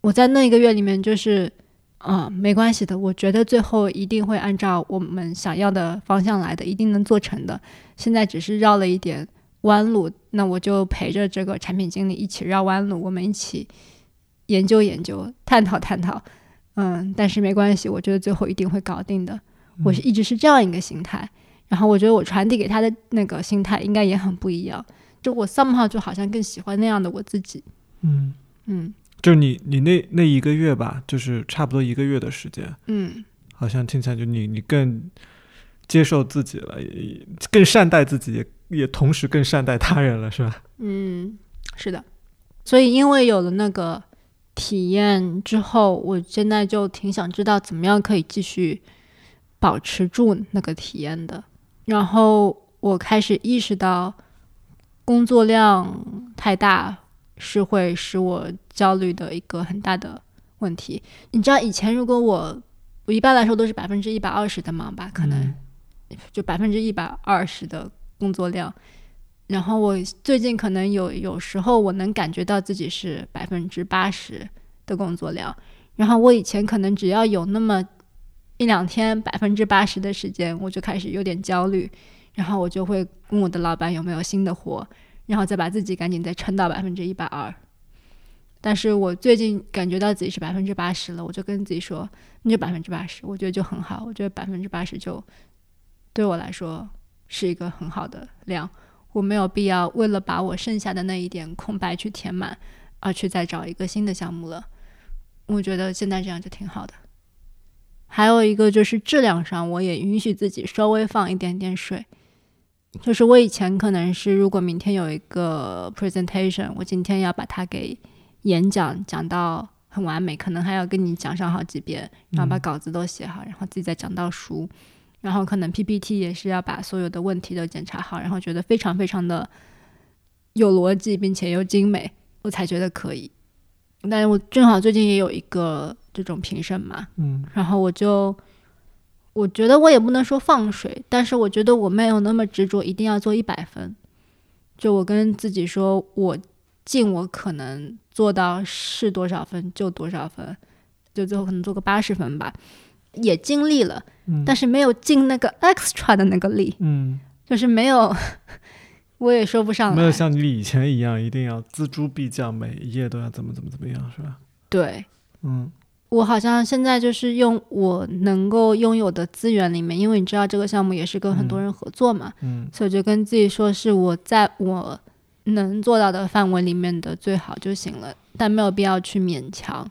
Speaker 2: 我在那一个月里面就是啊、没关系的，我觉得最后一定会按照我们想要的方向来的，一定能做成的。现在只是绕了一点弯路，那我就陪着这个产品经理一起绕弯路，我们一起研究研究，探讨探讨。嗯，但是没关系，我觉得最后一定会搞定的。我是一直是这样一个心态，然后我觉得我传递给他的那个心态应该也很不一样。就我 somehow 就好像更喜欢那样的我自己。
Speaker 1: 嗯，
Speaker 2: 嗯
Speaker 1: 就是你你那那一个月吧，就是差不多一个月的时间，
Speaker 2: 嗯，
Speaker 1: 好像听起来就你你更接受自己了，也更善待自己，也也同时更善待他人了，是吧？
Speaker 2: 嗯，是的。所以因为有了那个体验之后，我现在就挺想知道怎么样可以继续保持住那个体验的。然后我开始意识到，工作量太大是会使我焦虑的一个很大的问题。你知道，以前如果我我一般来说都是百分之一百二十的忙吧，可能就百分之一百二十的工作量。然后我最近可能有有时候我能感觉到自己是百分之八十的工作量，然后我以前可能只要有那么一两天百分之八十的时间，我就开始有点焦虑，然后我就会问我的老板有没有新的活，然后再把自己赶紧再撑到百分之一百二。但是我最近感觉到自己是百分之八十了，我就跟自己说，那就百分之八十，我觉得就很好，我觉得百分之八十就对我来说是一个很好的量。我没有必要为了把我剩下的那一点空白去填满，而去再找一个新的项目了。我觉得现在这样就挺好的。还有一个就是质量上，我也允许自己稍微放一点点水。就是我以前可能是，如果明天有一个 presentation，我今天要把它给演讲讲到很完美，可能还要跟你讲上好几遍，然后把稿子都写好，然后自己再讲到熟。然后可能 PPT 也是要把所有的问题都检查好，然后觉得非常非常的有逻辑，并且又精美，我才觉得可以。但是我正好最近也有一个这种评审嘛，
Speaker 1: 嗯
Speaker 2: 然后我就我觉得我也不能说放水，但是我觉得我没有那么执着，一定要做一百分。就我跟自己说，我尽我可能做到是多少分就多少分，就最后可能做个八十分吧，也尽力了，
Speaker 1: 嗯
Speaker 2: 但是没有尽那个 extra 的那个力，
Speaker 1: 嗯，
Speaker 2: 就是没有，我也说不上来。
Speaker 1: 没有像你以前一样，一定要锱铢必较，每一页都要怎么怎么怎么样，是吧？
Speaker 2: 对
Speaker 1: 嗯
Speaker 2: 我好像现在就是用我能够拥有的资源里面，因为你知道这个项目也是跟很多人合作嘛，
Speaker 1: 嗯
Speaker 2: 所以我就跟自己说，是我在我能做到的范围里面的最好就行了，但没有必要去勉强。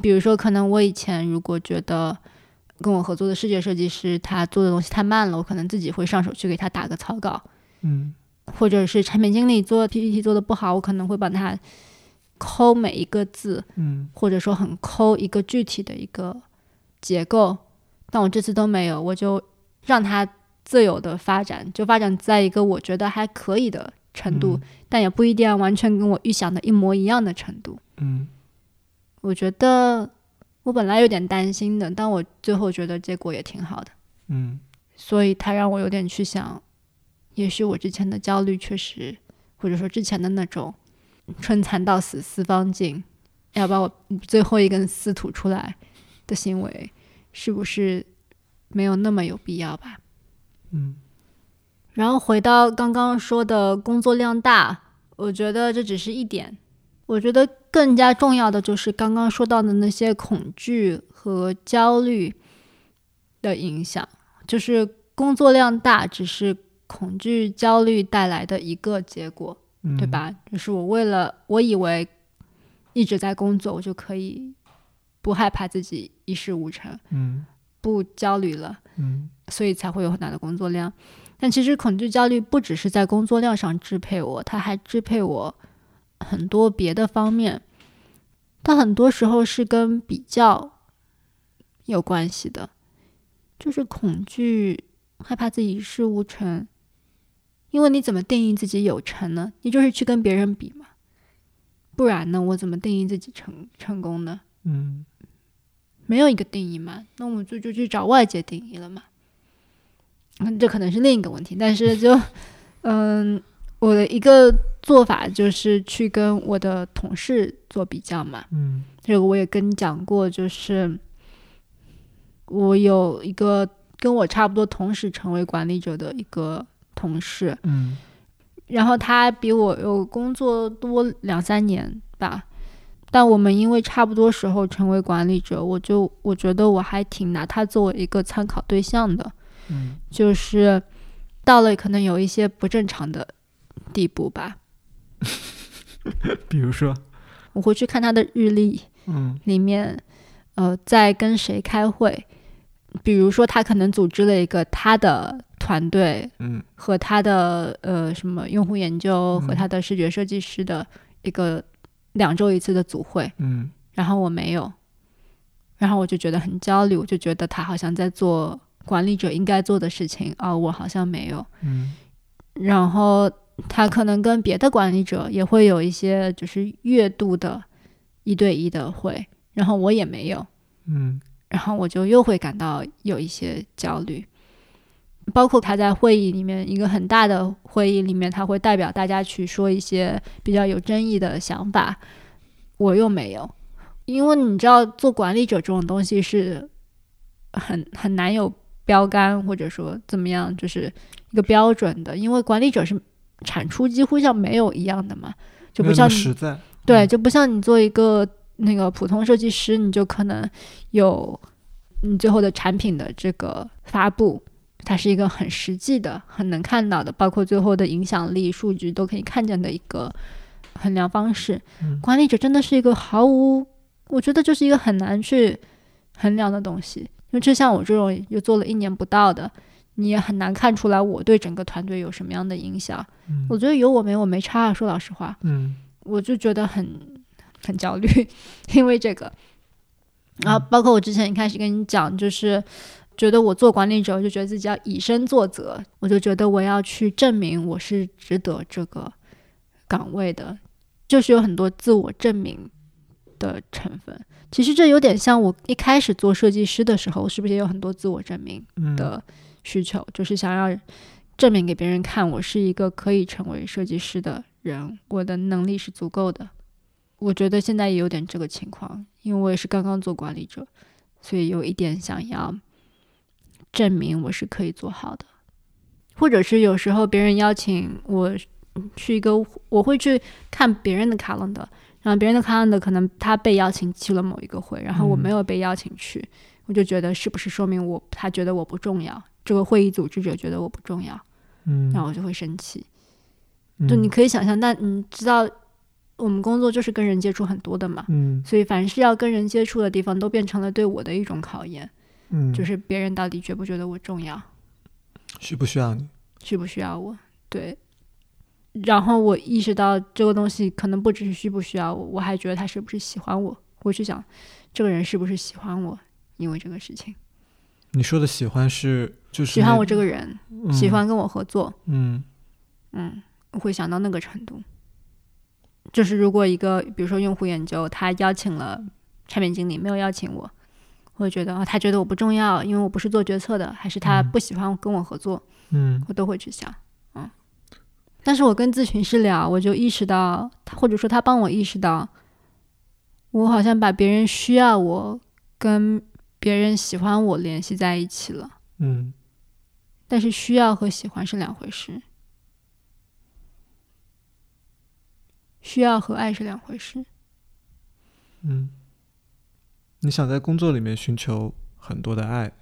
Speaker 2: 比如说，可能我以前如果觉得跟我合作的视觉设计师他做的东西太慢了，我可能自己会上手去给他打个草稿，
Speaker 1: 嗯
Speaker 2: 或者是产品经理做 PPT 做的不好，我可能会帮他抠每一个字，
Speaker 1: 嗯
Speaker 2: 或者说很抠一个具体的一个结构，但我这次都没有，我就让他自由的发展，就发展在一个我觉得还可以的程度，但也不一定要完全跟我预想的一模一样的程度。
Speaker 1: 嗯
Speaker 2: 我觉得我本来有点担心的，但我最后觉得结果也挺好的，
Speaker 1: 嗯。
Speaker 2: 所以他让我有点去想，也许我之前的焦虑确实，或者说之前的那种春蚕到死丝方尽，要把我最后一根丝吐出来的行为，是不是没有那么有必要吧？
Speaker 1: 嗯。
Speaker 2: 然后回到刚刚说的工作量大，我觉得这只是一点，我觉得更加重要的就是刚刚说到的那些恐惧和焦虑的影响，就是工作量大只是恐惧焦虑带来的一个结果，
Speaker 1: 嗯，
Speaker 2: 对？吧？就是我为了我以为一直在工作，我就可以不害怕自己一事无成，
Speaker 1: 嗯
Speaker 2: 不焦虑了。
Speaker 1: 嗯
Speaker 2: 所以才会有很大的工作量。但其实恐惧焦虑不只是在工作量上支配我，它还支配我很多别的方面。它很多时候是跟比较有关系的，就是恐惧、害怕自己一事无成。因为你怎么定义自己有成呢？你就是去跟别人比嘛。不然呢？我怎么定义自己成成功呢？
Speaker 1: 嗯
Speaker 2: 没有一个定义嘛，那我们就就去找外界定义了嘛。嗯，这可能是另一个问题，但是就，嗯，我的一个做法就是去跟我的同事做比较嘛。
Speaker 1: 嗯。
Speaker 2: 这个我也跟你讲过，就是我有一个跟我差不多同时成为管理者的一个同事，
Speaker 1: 嗯。
Speaker 2: 然后他比我有工作多两三年吧，但我们因为差不多时候成为管理者，我就我觉得我还挺拿他作为一个参考对象的，
Speaker 1: 嗯。
Speaker 2: 就是到了可能有一些不正常的地步吧，
Speaker 1: 比如说，
Speaker 2: 我会去看他的日历
Speaker 1: 嗯。
Speaker 2: 里面，呃，在跟谁开会，比如说他可能组织了一个他的团队
Speaker 1: 嗯。
Speaker 2: 和他的呃什么用户研究和
Speaker 1: 嗯
Speaker 2: 他的视觉设计师的一个两周一次的组会，
Speaker 1: 嗯。
Speaker 2: 然后我没有，然后我就觉得很焦虑，我就觉得他好像在做管理者应该做的事情啊、我好像没有。
Speaker 1: 嗯。
Speaker 2: 然后他可能跟别的管理者也会有一些就是月度的一对一的会，然后我也没有，
Speaker 1: 嗯
Speaker 2: 然后我就又会感到有一些焦虑。包括他在会议里面一个很大的会议里面，他会代表大家去说一些比较有争议的想法，我又没有，因为你知道做管理者这种东西是很很难有标杆或者说怎么样，就是一个标准的，因为管理者是产出几乎像没有一样的嘛，就不像
Speaker 1: 实在，
Speaker 2: 对，
Speaker 1: 嗯
Speaker 2: 就不像你做一个那个普通设计师，你就可能有你最后的产品的这个发布，它是一个很实际的、很能看到的，包括最后的影响力、数据都可以看见的一个衡量方式。
Speaker 1: 嗯
Speaker 2: 管理者真的是一个毫无，我觉得就是一个很难去衡量的东西，因为就像我这种又做了一年不到的。你也很难看出来我对整个团队有什么样的影响。
Speaker 1: 嗯
Speaker 2: 我觉得有我没我没差啊，说老实话。
Speaker 1: 嗯
Speaker 2: 我就觉得很很焦虑，因为这个。然后包括我之前一开始跟你讲，就是觉得我做管理者，我就觉得自己要以身作则，我就觉得我要去证明我是值得这个岗位的，就是有很多自我证明的成分。其实这有点像我一开始做设计师的时候，是不是也有很多自我证明
Speaker 1: 嗯
Speaker 2: 的需求，就是想要证明给别人看，我是一个可以成为设计师的人，我的能力是足够的。我觉得现在也有点这个情况，因为我也是刚刚做管理者，所以有一点想要证明我是可以做好的，或者是有时候别人邀请我去一个，我会去看别人的 calendar，然后别人的 calendar 可能他被邀请去了某一个会，然后我
Speaker 1: 嗯
Speaker 2: 没有被邀请去，我就觉得是不是说明我他觉得我不重要，这个会议组织者觉得我不重要，
Speaker 1: 嗯，
Speaker 2: 然后我就会生气。
Speaker 1: 嗯
Speaker 2: 就你可以想象，但你知道我们工作就是跟人接触很多的嘛，
Speaker 1: 嗯
Speaker 2: 所以凡是要跟人接触的地方，都变成了对我的一种考验，
Speaker 1: 嗯，
Speaker 2: 就是别人到底觉不觉得我重要，
Speaker 1: 需不需要你？
Speaker 2: 需不需要我？对。然后我意识到这个东西可能不只是需不需要我，我还觉得他是不是喜欢我。我去想，这个人是不是喜欢我？因为这个事情，
Speaker 1: 你说的喜欢是就是
Speaker 2: 喜欢我这个人，
Speaker 1: 嗯
Speaker 2: 喜欢跟我合作，
Speaker 1: 嗯
Speaker 2: 嗯，我会想到那个程度。就是如果一个比如说用户研究，他邀请了产品经理，没有邀请我，我会觉得哦，他觉得我不重要，因为我不是做决策的，还是他
Speaker 1: 嗯
Speaker 2: 不喜欢跟我合作，
Speaker 1: 嗯
Speaker 2: 我都会去想，嗯。但是我跟咨询师聊，我就意识到，他或者说他帮我意识到，我好像把别人需要我跟别人喜欢我联系在一起了。
Speaker 1: 嗯
Speaker 2: 但是需要和喜欢是两回事，需要和爱是两回事。
Speaker 1: 嗯，你想在工作里面寻求很多的爱，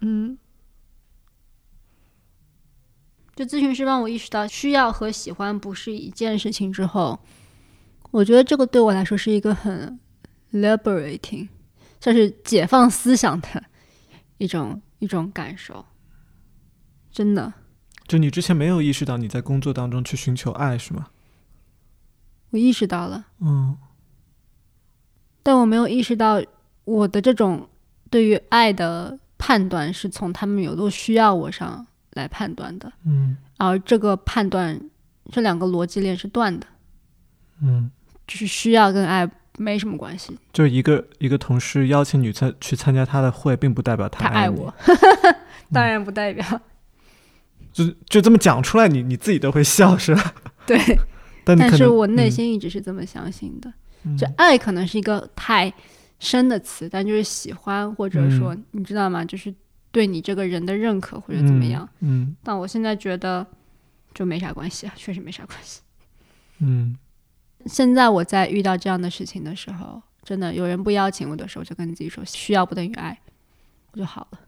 Speaker 2: 嗯，就咨询师让我意识到需要和喜欢不是一件事情之后，我觉得这个对我来说是一个很 liberating，算是解放思想的一种一种感受。真的，
Speaker 1: 就你之前没有意识到你在工作当中去寻求爱是吗？
Speaker 2: 我意识到了。
Speaker 1: 嗯
Speaker 2: 但我没有意识到我的这种对于爱的判断是从他们有多需要我上来判断的，
Speaker 1: 嗯
Speaker 2: 而这个判断这两个逻辑链是断的，
Speaker 1: 嗯，
Speaker 2: 就是需要跟爱没什么关系。
Speaker 1: 就一个一个同事邀请你参去参加他的会，并不代表爱
Speaker 2: 他爱我，当然不代表
Speaker 1: 就就这么讲出来，你你自己都会笑是吧？
Speaker 2: 对，但是我内
Speaker 1: 嗯
Speaker 2: 心一直是这么相信的。
Speaker 1: 嗯
Speaker 2: 这爱可能是一个太深的词，但就是喜欢或者说、你知道吗？就是对你这个人的认可或者怎么样。
Speaker 1: 嗯
Speaker 2: 但我现在觉得就没啥关系啊，确实没啥关系。
Speaker 1: 嗯
Speaker 2: 现在我在遇到这样的事情的时候，真的有人不邀请我的时候，就跟自己说需要不等于爱，我就好了，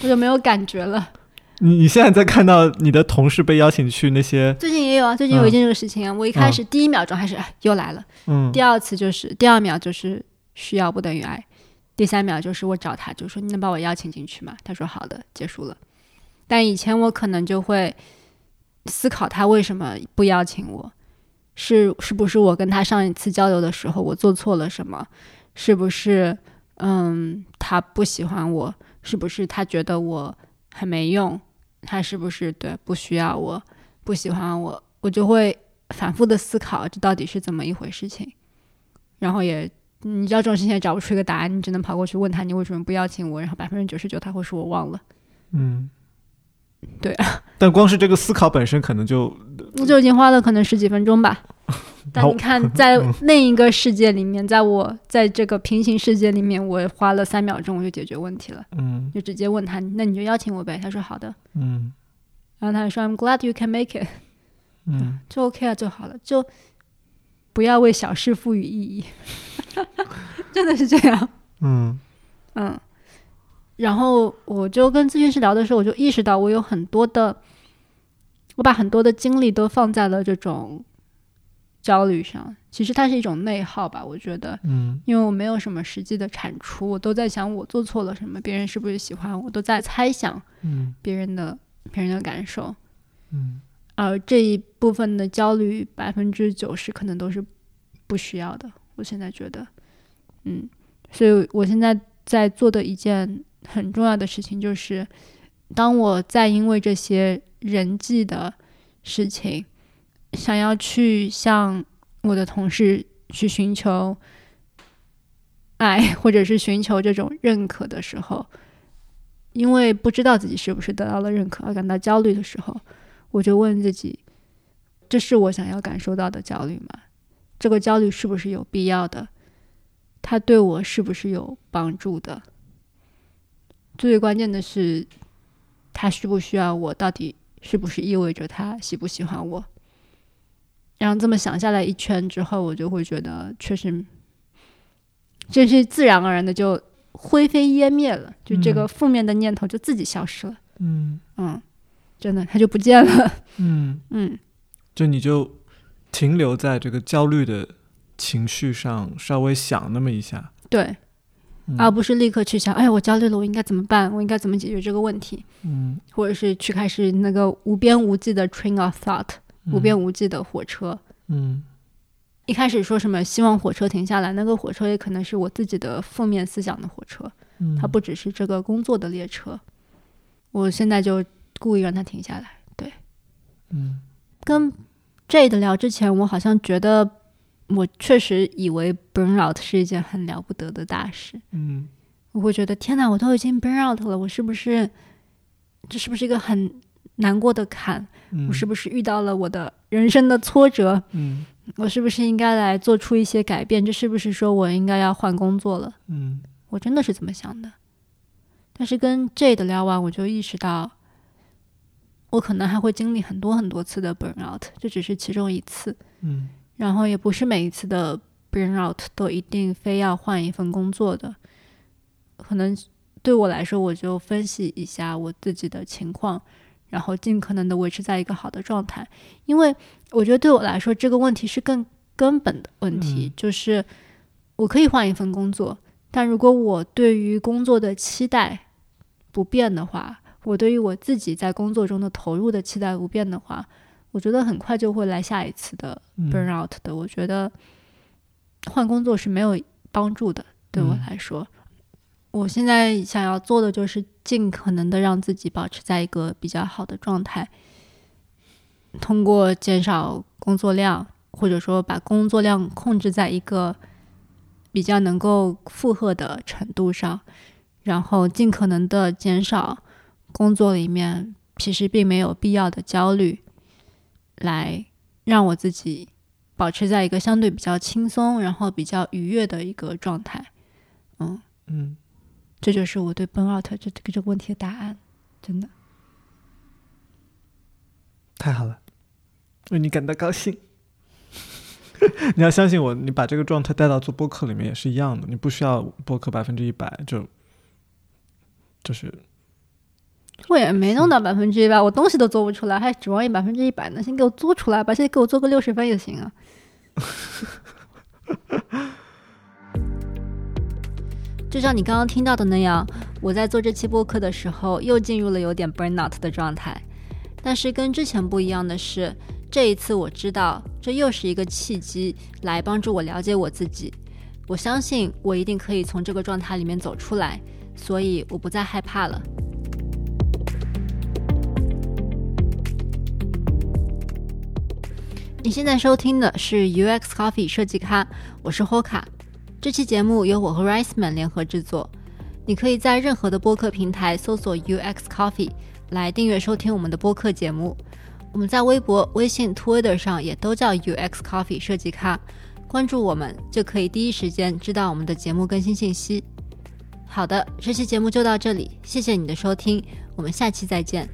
Speaker 2: 我就没有感觉了。
Speaker 1: 你你现在在看到你的同事被邀请去那些
Speaker 2: 最近也有啊，最近有一件这个事情啊，我一开始第一秒钟还是、哎又来了，
Speaker 1: 嗯
Speaker 2: 第二次就是第二秒就是需要不等于爱，第三秒就是我找他就说你能把我邀请进去吗？他说好的，结束了。但以前我可能就会思考他为什么不邀请我，是是不是我跟他上一次交流的时候我做错了什么？是不是嗯他不喜欢我？是不是他觉得我很没用？他是不是对不需要我？不喜欢我？我就会反复的思考这到底是怎么一回事情，然后也你知道这种事情也找不出一个答案，你只能跑过去问他你为什么不邀请我，然后百分之九十九他会说我忘了，
Speaker 1: 嗯，
Speaker 2: 对
Speaker 1: 啊。但光是这个思考本身，可能就
Speaker 2: 我就已经花了可能十几分钟吧。但你看，在另一个世界里面，在我在这个平行世界里面，我花了三秒钟我就解决问题了，
Speaker 1: 嗯
Speaker 2: 就直接问他，那你就邀请我呗。他说好的，
Speaker 1: 嗯
Speaker 2: 然后他说 I'm glad you can make it，
Speaker 1: 嗯
Speaker 2: 就 OK 了就好了，就不要为小事赋予意义，真的是这样。
Speaker 1: 嗯
Speaker 2: 嗯，然后我就跟咨询师聊的时候，我就意识到我有很多的，我把很多的精力都放在了这种焦虑上。其实它是一种内耗吧，我觉得，
Speaker 1: 嗯
Speaker 2: 因为我没有什么实际的产出，我都在想我做错了什么，别人是不是喜欢我，都在猜想
Speaker 1: 嗯
Speaker 2: 别人的别人的感受。
Speaker 1: 嗯
Speaker 2: 而这一部分的焦虑，百分之九十可能都是不需要的。我现在觉得，嗯，所以我现在在做的一件很重要的事情，就是当我在因为这些人际的事情，想要去向我的同事去寻求爱，或者是寻求这种认可的时候，因为不知道自己是不是得到了认可而感到焦虑的时候，我就问自己：这是我想要感受到的焦虑吗？这个焦虑是不是有必要的？它对我是不是有帮助的？最关键的是，他需不需要我？到底是不是意味着他喜不喜欢我？然后这么想下来一圈之后，我就会觉得，确实，这是自然而然的就灰飞烟灭了，就这个负面的念头就自己消失了。
Speaker 1: 嗯
Speaker 2: 嗯，真的，它就不见了。
Speaker 1: 嗯，
Speaker 2: 嗯，
Speaker 1: 就你就停留在这个焦虑的情绪上，稍微想那么一下，
Speaker 2: 对，
Speaker 1: 嗯
Speaker 2: 而不是立刻去想，哎，我焦虑了，我应该怎么办？我应该怎么解决这个问题？
Speaker 1: 嗯，
Speaker 2: 或者是去开始那个无边无际的 train of thought，无边无际的火车。
Speaker 1: 嗯
Speaker 2: 一开始说什么希望火车停下来，那个火车也可能是我自己的负面思想的火车，
Speaker 1: 嗯，
Speaker 2: 它不只是这个工作的列车。我现在就故意让它停下来。对，
Speaker 1: 嗯
Speaker 2: 跟 Jade 聊之前，我好像觉得我确实以为 burn out 是一件很了不得的大事。
Speaker 1: 嗯
Speaker 2: 我会觉得天哪，我都已经 burn out 了，我是不是这是不是一个很难过的坎？
Speaker 1: 嗯，
Speaker 2: 我是不是遇到了我的人生的挫折？
Speaker 1: 嗯
Speaker 2: 我是不是应该来做出一些改变？这是不是说我应该要换工作了？
Speaker 1: 嗯
Speaker 2: 我真的是这么想的。但是跟 Jade 聊完，我就意识到，我可能还会经历很多很多次的 burn out，这只是其中一次。
Speaker 1: 嗯
Speaker 2: 然后也不是每一次的 burn out 都一定非要换一份工作的。可能对我来说，我就分析一下我自己的情况，然后尽可能的维持在一个好的状态。因为我觉得对我来说，这个问题是更根本的问题，
Speaker 1: 嗯
Speaker 2: 就是我可以换一份工作，但如果我对于工作的期待不变的话，我对于我自己在工作中的投入的期待不变的话，我觉得很快就会来下一次的
Speaker 1: 嗯
Speaker 2: burn out 的。我觉得换工作是没有帮助的，对我
Speaker 1: 嗯
Speaker 2: 来说。我现在想要做的就是尽可能的让自己保持在一个比较好的状态，通过减少工作量，或者说把工作量控制在一个比较能够负荷的程度上，然后尽可能的减少工作里面其实并没有必要的焦虑，来让我自己保持在一个相对比较轻松，然后比较愉悦的一个状态。嗯，
Speaker 1: 嗯
Speaker 2: 这就是我对 burn out 这这个这个问题的答案，真的。
Speaker 1: 太好了，为你感到高兴。你要相信我，你把这个状态带到做播客里面也是一样的，你不需要播客百分之一百，就就是
Speaker 2: 我也没弄到百分之一百，我东西都做不出来，还指望一百分之一百呢？先给我做出来吧，先给我做个六十分也行啊。就像你刚刚听到的那样，我在做这期播客的时候，又进入了有点 burnout 的状态。但是跟之前不一样的是，这一次我知道这又是一个契机，来帮助我了解我自己。我相信我一定可以从这个状态里面走出来，所以我不再害怕了。你现在收听的是 UX Coffee 设计咖，我是 Hoka。这期节目由我和 Riceman 联合制作。你可以在任何的播客平台搜索 UX Coffee 来订阅收听我们的播客节目。我们在微博、微信、Twitter 上也都叫 UX Coffee 设计咖，关注我们就可以第一时间知道我们的节目更新信息。好的，这期节目就到这里，谢谢你的收听，我们下期再见。